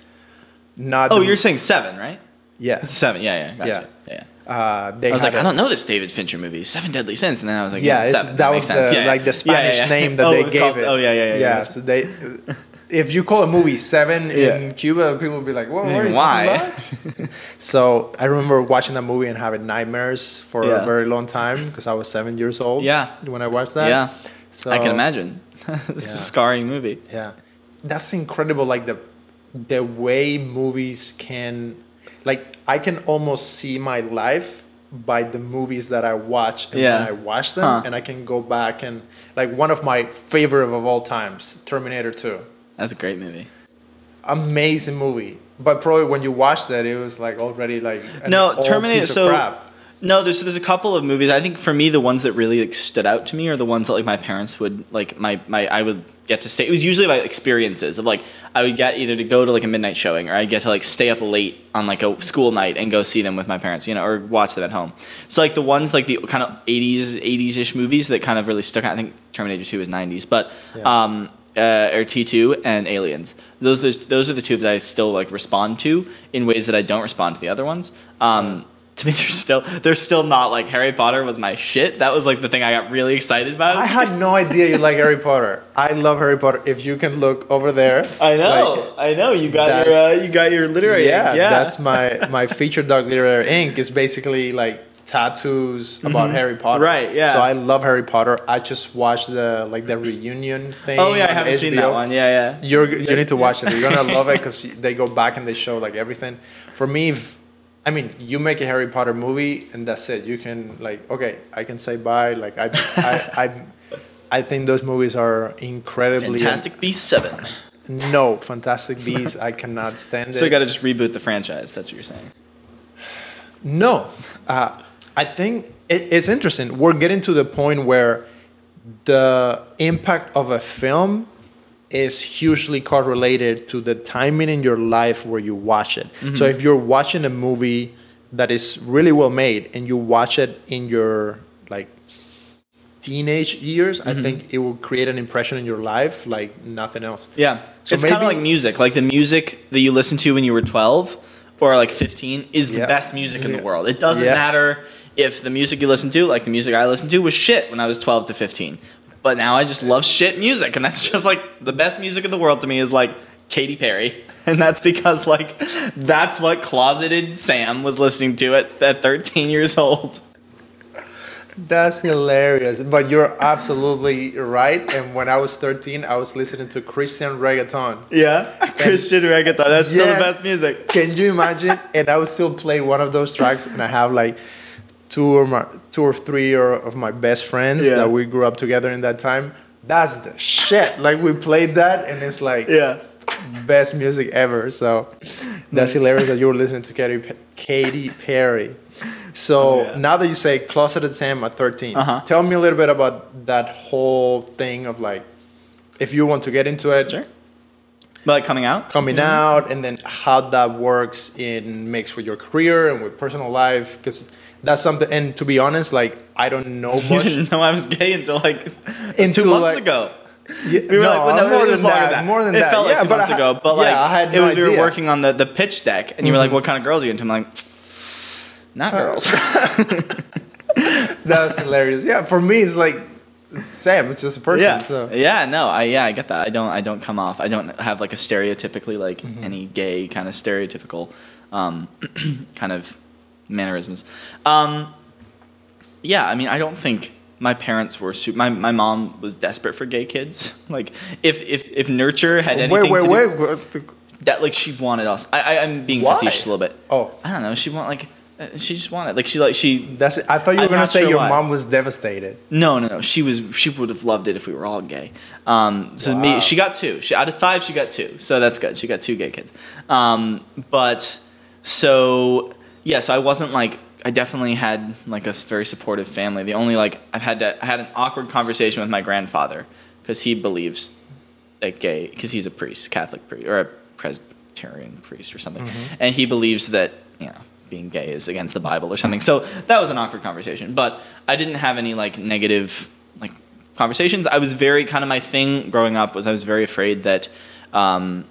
not.
oh, you're saying seven, right?
Yeah.
Seven. Yeah, yeah. Gotcha. Yeah. yeah.
Uh, they
I was like, I
a-
don't know this David Fincher movie, Seven Deadly Sins, and then I was like,
Yeah,
seven.
that,
makes
was the
Yeah,
like the Spanish
yeah. *laughs*
name that
Oh,
they gave
called-
it.
Oh yeah, yeah, yeah.
Yeah,
yeah.
so they. *laughs* If you call a movie Seven in Cuba, people will be like, "What? what are you
Why? *laughs*
so I remember watching that movie and having nightmares for
Yeah.
a very long time because I was seven years old.
Yeah.
when I watched that.
yeah.
so
I can imagine. *laughs* it's
Yeah.
a scarring movie.
Yeah, that's incredible. Like the the way movies can, like I can almost see my life by the movies that I watch and
Yeah.
when I watch them,
Huh.
and I can go back and like one of my favorite of all times, Terminator Two.
That's a great movie.
Amazing movie, but probably when you watched that, it was like already like
no, Terminator. So
crap.
no, there's there's a couple of movies. I think for me, the ones that really like, stood out to me are the ones that like my parents would like my my I would get to stay. It was usually like experiences of like I would get either to go to like a midnight showing or I get to like stay up late on like a school night and go see them with my parents, you know, or watch them at home. So like the ones like the kind of 80s 80s ish movies that kind of really stuck out. I think Terminator 2 is 90s, but
Yeah.
um uh, or T2 and Aliens. Those are, those are the two that I still like respond to in ways that I don't respond to the other ones. Um, to me, *laughs* they're still they're still not like Harry Potter was my shit. That was like the thing I got really excited about.
I had no idea you like Harry Potter. I love Harry Potter. If you can look over there,
I know,
like,
I know. You got your uh, you got your literary.
yeah,
ink, yeah.
that's my my *laughs* feature dog literary ink is basically like tattoos about Harry Potter.
Mm-hmm. Right, yeah.
So I love Harry Potter. I just watched the like the reunion thing.
oh yeah, I haven't seen that one. Yeah, yeah.
You're you need to watch it. You're gonna *laughs* love it because they go back and they show like everything. For me, if, I mean, you make a Harry Potter movie and that's it. You can like okay, I can say bye. Like I I I, I think those movies are incredibly
Fantastic Beasts seven.
No, Fantastic Beasts. I cannot stand it. *laughs*
So you got to just reboot the franchise. That's what you're saying.
No, uh, I think it, it's interesting. We're getting to the point where the impact of a film is hugely correlated to the timing in your life where you watch it. So mm-hmm. if you're watching a movie that is really well made and you watch it in your like teenage years, I mm-hmm. think it will create an impression in your life like nothing else.
Yeah.
So
it's kind of like music. Like the music that you listened to when you were 12 or like 15 is the
Yeah.
best music in the world. It doesn't
Yeah.
matter if the music you listen to, like the music I listened to, was shit when I was 12 to 15. But now I just love shit music. And that's *laughs* just like the best music in the world to me is like Katy Perry. *laughs* And that's because like that's what closeted Sam was listening to at, at 13 years old.
That's hilarious. But you're absolutely right. And when I was 13, I was listening to Christian reggaeton.
Yeah. Christian reggaeton. That's still the best music.
Can you imagine? And I would still play one of those tracks, and I have like two or my, two or three or, of my best friends
Yeah.
that we grew up together in that time. That's the shit. Like we played that, and it's like
Yeah.
best music ever. So that's
Nice.
hilarious that you were listening to Katy, Katy Perry. So
Oh, yeah.
now that you say closeted Sam at 13,
Uh-huh.
tell me a little bit about that whole thing of like, if you want to get into it,
Sure. Like coming out?
coming out, and then how that works in mix with your career and with personal life, because that's something. And to be honest, like I don't know *laughs*
You didn't know I was gay until like *laughs*
Until,
two months
like-
ago.
Yeah,
We were
no,
like, well, no,
more than
longer
that, More than
it
that.
felt like
yeah,
two
but
months
I,
ago, but
yeah,
like
I had
it
no
was we were working on the, the pitch deck, and you were like, "What kind of girls are you into?" I'm like, "Not girls." *laughs*
That's hilarious. Yeah, for me, it's like Sam. It's just a person.
yeah,
So.
yeah, no, I yeah, I get that. I don't, I don't come off. I don't have like a stereotypically like
Mm-hmm.
any gay kind of stereotypical um, *clears throat* kind of mannerisms. Um, yeah, I mean, I don't think my parents were. Su- my my mom was desperate for gay kids. *laughs* Like, if if if nurture had anything
Wait, wait,
to do,
wait.
that like she wanted us. I, I I'm being
Why?
facetious a little bit.
Oh,
I don't know. She want like uh, she just wanted like she like she
that's it. I thought you were
I'm
gonna say
sure
your
why.
mom was devastated.
no no no she was she would have loved it if we were all gay. Um, so
Wow.
me she got two. She out of five she got two. So that's good. She got two gay kids. Um, but so yeah. So I wasn't like I definitely had like a very supportive family. The only like I've had to I had an awkward conversation with my grandfather because he believes that gay because he's a priest, Catholic priest or a Presbyterian priest or something, and he believes that you know being gay is against the Bible or something. So that was an awkward conversation. But I didn't have any like negative like conversations. I was very kind of my thing growing up was I was very afraid that. Um,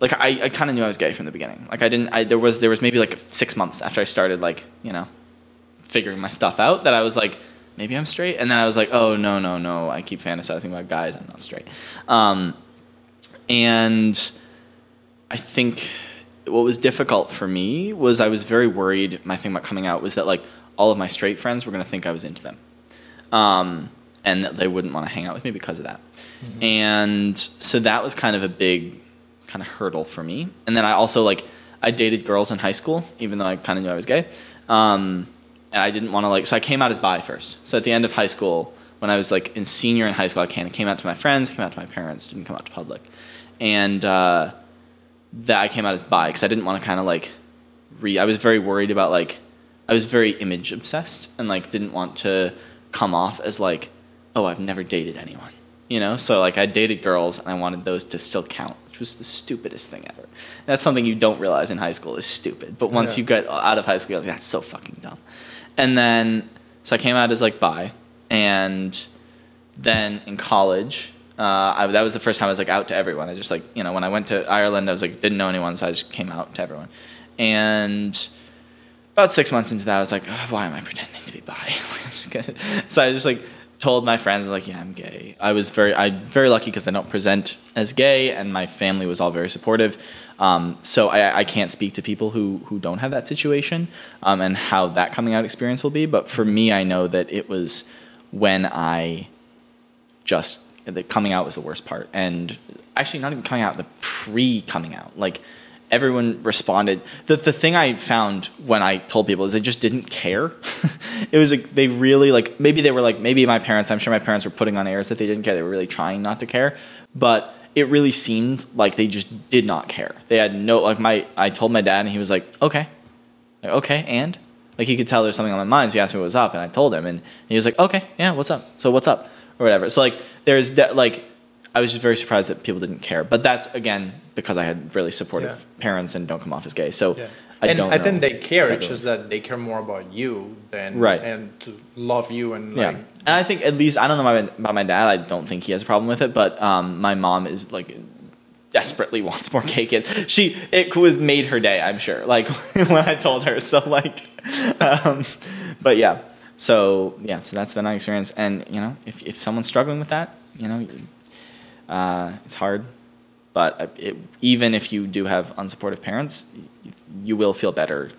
like I, I kind of knew I was gay from the beginning. Like I didn't. I there was there was maybe like six months after I started like you know, figuring my stuff out that I was like maybe I'm straight, and then I was like oh no no no I keep fantasizing about guys I'm not straight, um, and I think what was difficult for me was I was very worried. My thing about coming out was that like all of my straight friends were gonna think I was into them, um, and that they wouldn't want to hang out with me because of that, and so that was kind of a big kind of hurdle for me. And then I also like I dated girls in high school, even though I kind of knew I was gay. Um, and I didn't want to like, so I came out as bi first. So at the end of high school, when I was like in senior in high school, I came out to my friends, came out to my parents, didn't come out to public, and uh, that I came out as bi because I didn't want to kind of like re. I was very worried about like I was very image obsessed and like didn't want to come off as like oh I've never dated anyone, you know. So like I dated girls and I wanted those to still count, was the stupidest thing ever. That's something you don't realize in high school is stupid, but once
Yeah.
you get out of high school, you're like that's so fucking dumb. And then so I came out as like bi, and then in college. Uh, I, that was the first time I was like out to everyone. I just like you know when I went to Ireland, I was like didn't know anyone, so I just came out to everyone. And about six months into that, I was like, "Ugh, why am I pretending to be bi? *laughs* I'm just gonna... So I just like told my friends, like, yeah, I'm gay. I was very, I very lucky because I don't present as gay, and my family was all very supportive. Um, so I, I can't speak to people who who don't have that situation um, and how that coming out experience will be. But for me, I know that it was when I just the coming out was the worst part and actually not even coming out the pre coming out like everyone responded. The, the thing i found when i told people is they just didn't care. *laughs* It was like they really like maybe they were like maybe my parents i'm sure my parents were putting on airs that they didn't care. They were really trying not to care. But it really seemed like they just did not care. They had no like my i told my dad and he was like okay. Like, okay, and? Like he could tell there's something on my mind. So he asked me what was up, and I told him, and he was like, okay, yeah, what's up? So what's up, or whatever. So like there's de- like I was just very surprised that people didn't care, but that's again because I had really supportive
Yeah.
parents and don't come off as gay. So
Yeah.
I
and
don't.
I
know
think they care. It's
everyone.
just that they care more about you than
Right.
and to love you and
yeah,
like
and I think at least I don't know about, about my dad. I don't think he has a problem with it, but um, my mom is like desperately *laughs* wants more gay kids. She it was made her day. I'm sure. Like *laughs* when I told her. So like, um, but yeah. So yeah. So that's been my experience. And you know, if if someone's struggling with that, you know, uh, it's hard. But it, even if you do have unsupportive parents, you, will feel better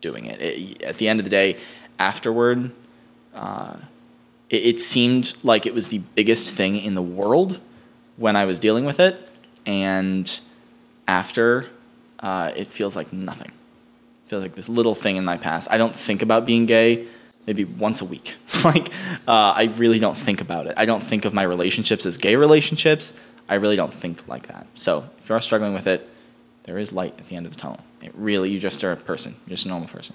doing it. It- At the end of the day, afterward, uh, it, it seemed like it was the biggest thing in the world when I was dealing with it, and after, uh, it feels like nothing. It feels like this little thing in my past. I don't think about being gay maybe once a week. *laughs* like uh, I really don't think about it. I don't think of my relationships as gay relationships. I really don't think like that. So if you are struggling with it, there is light at the end of the tunnel. It really, you just are a person. You're just a normal person.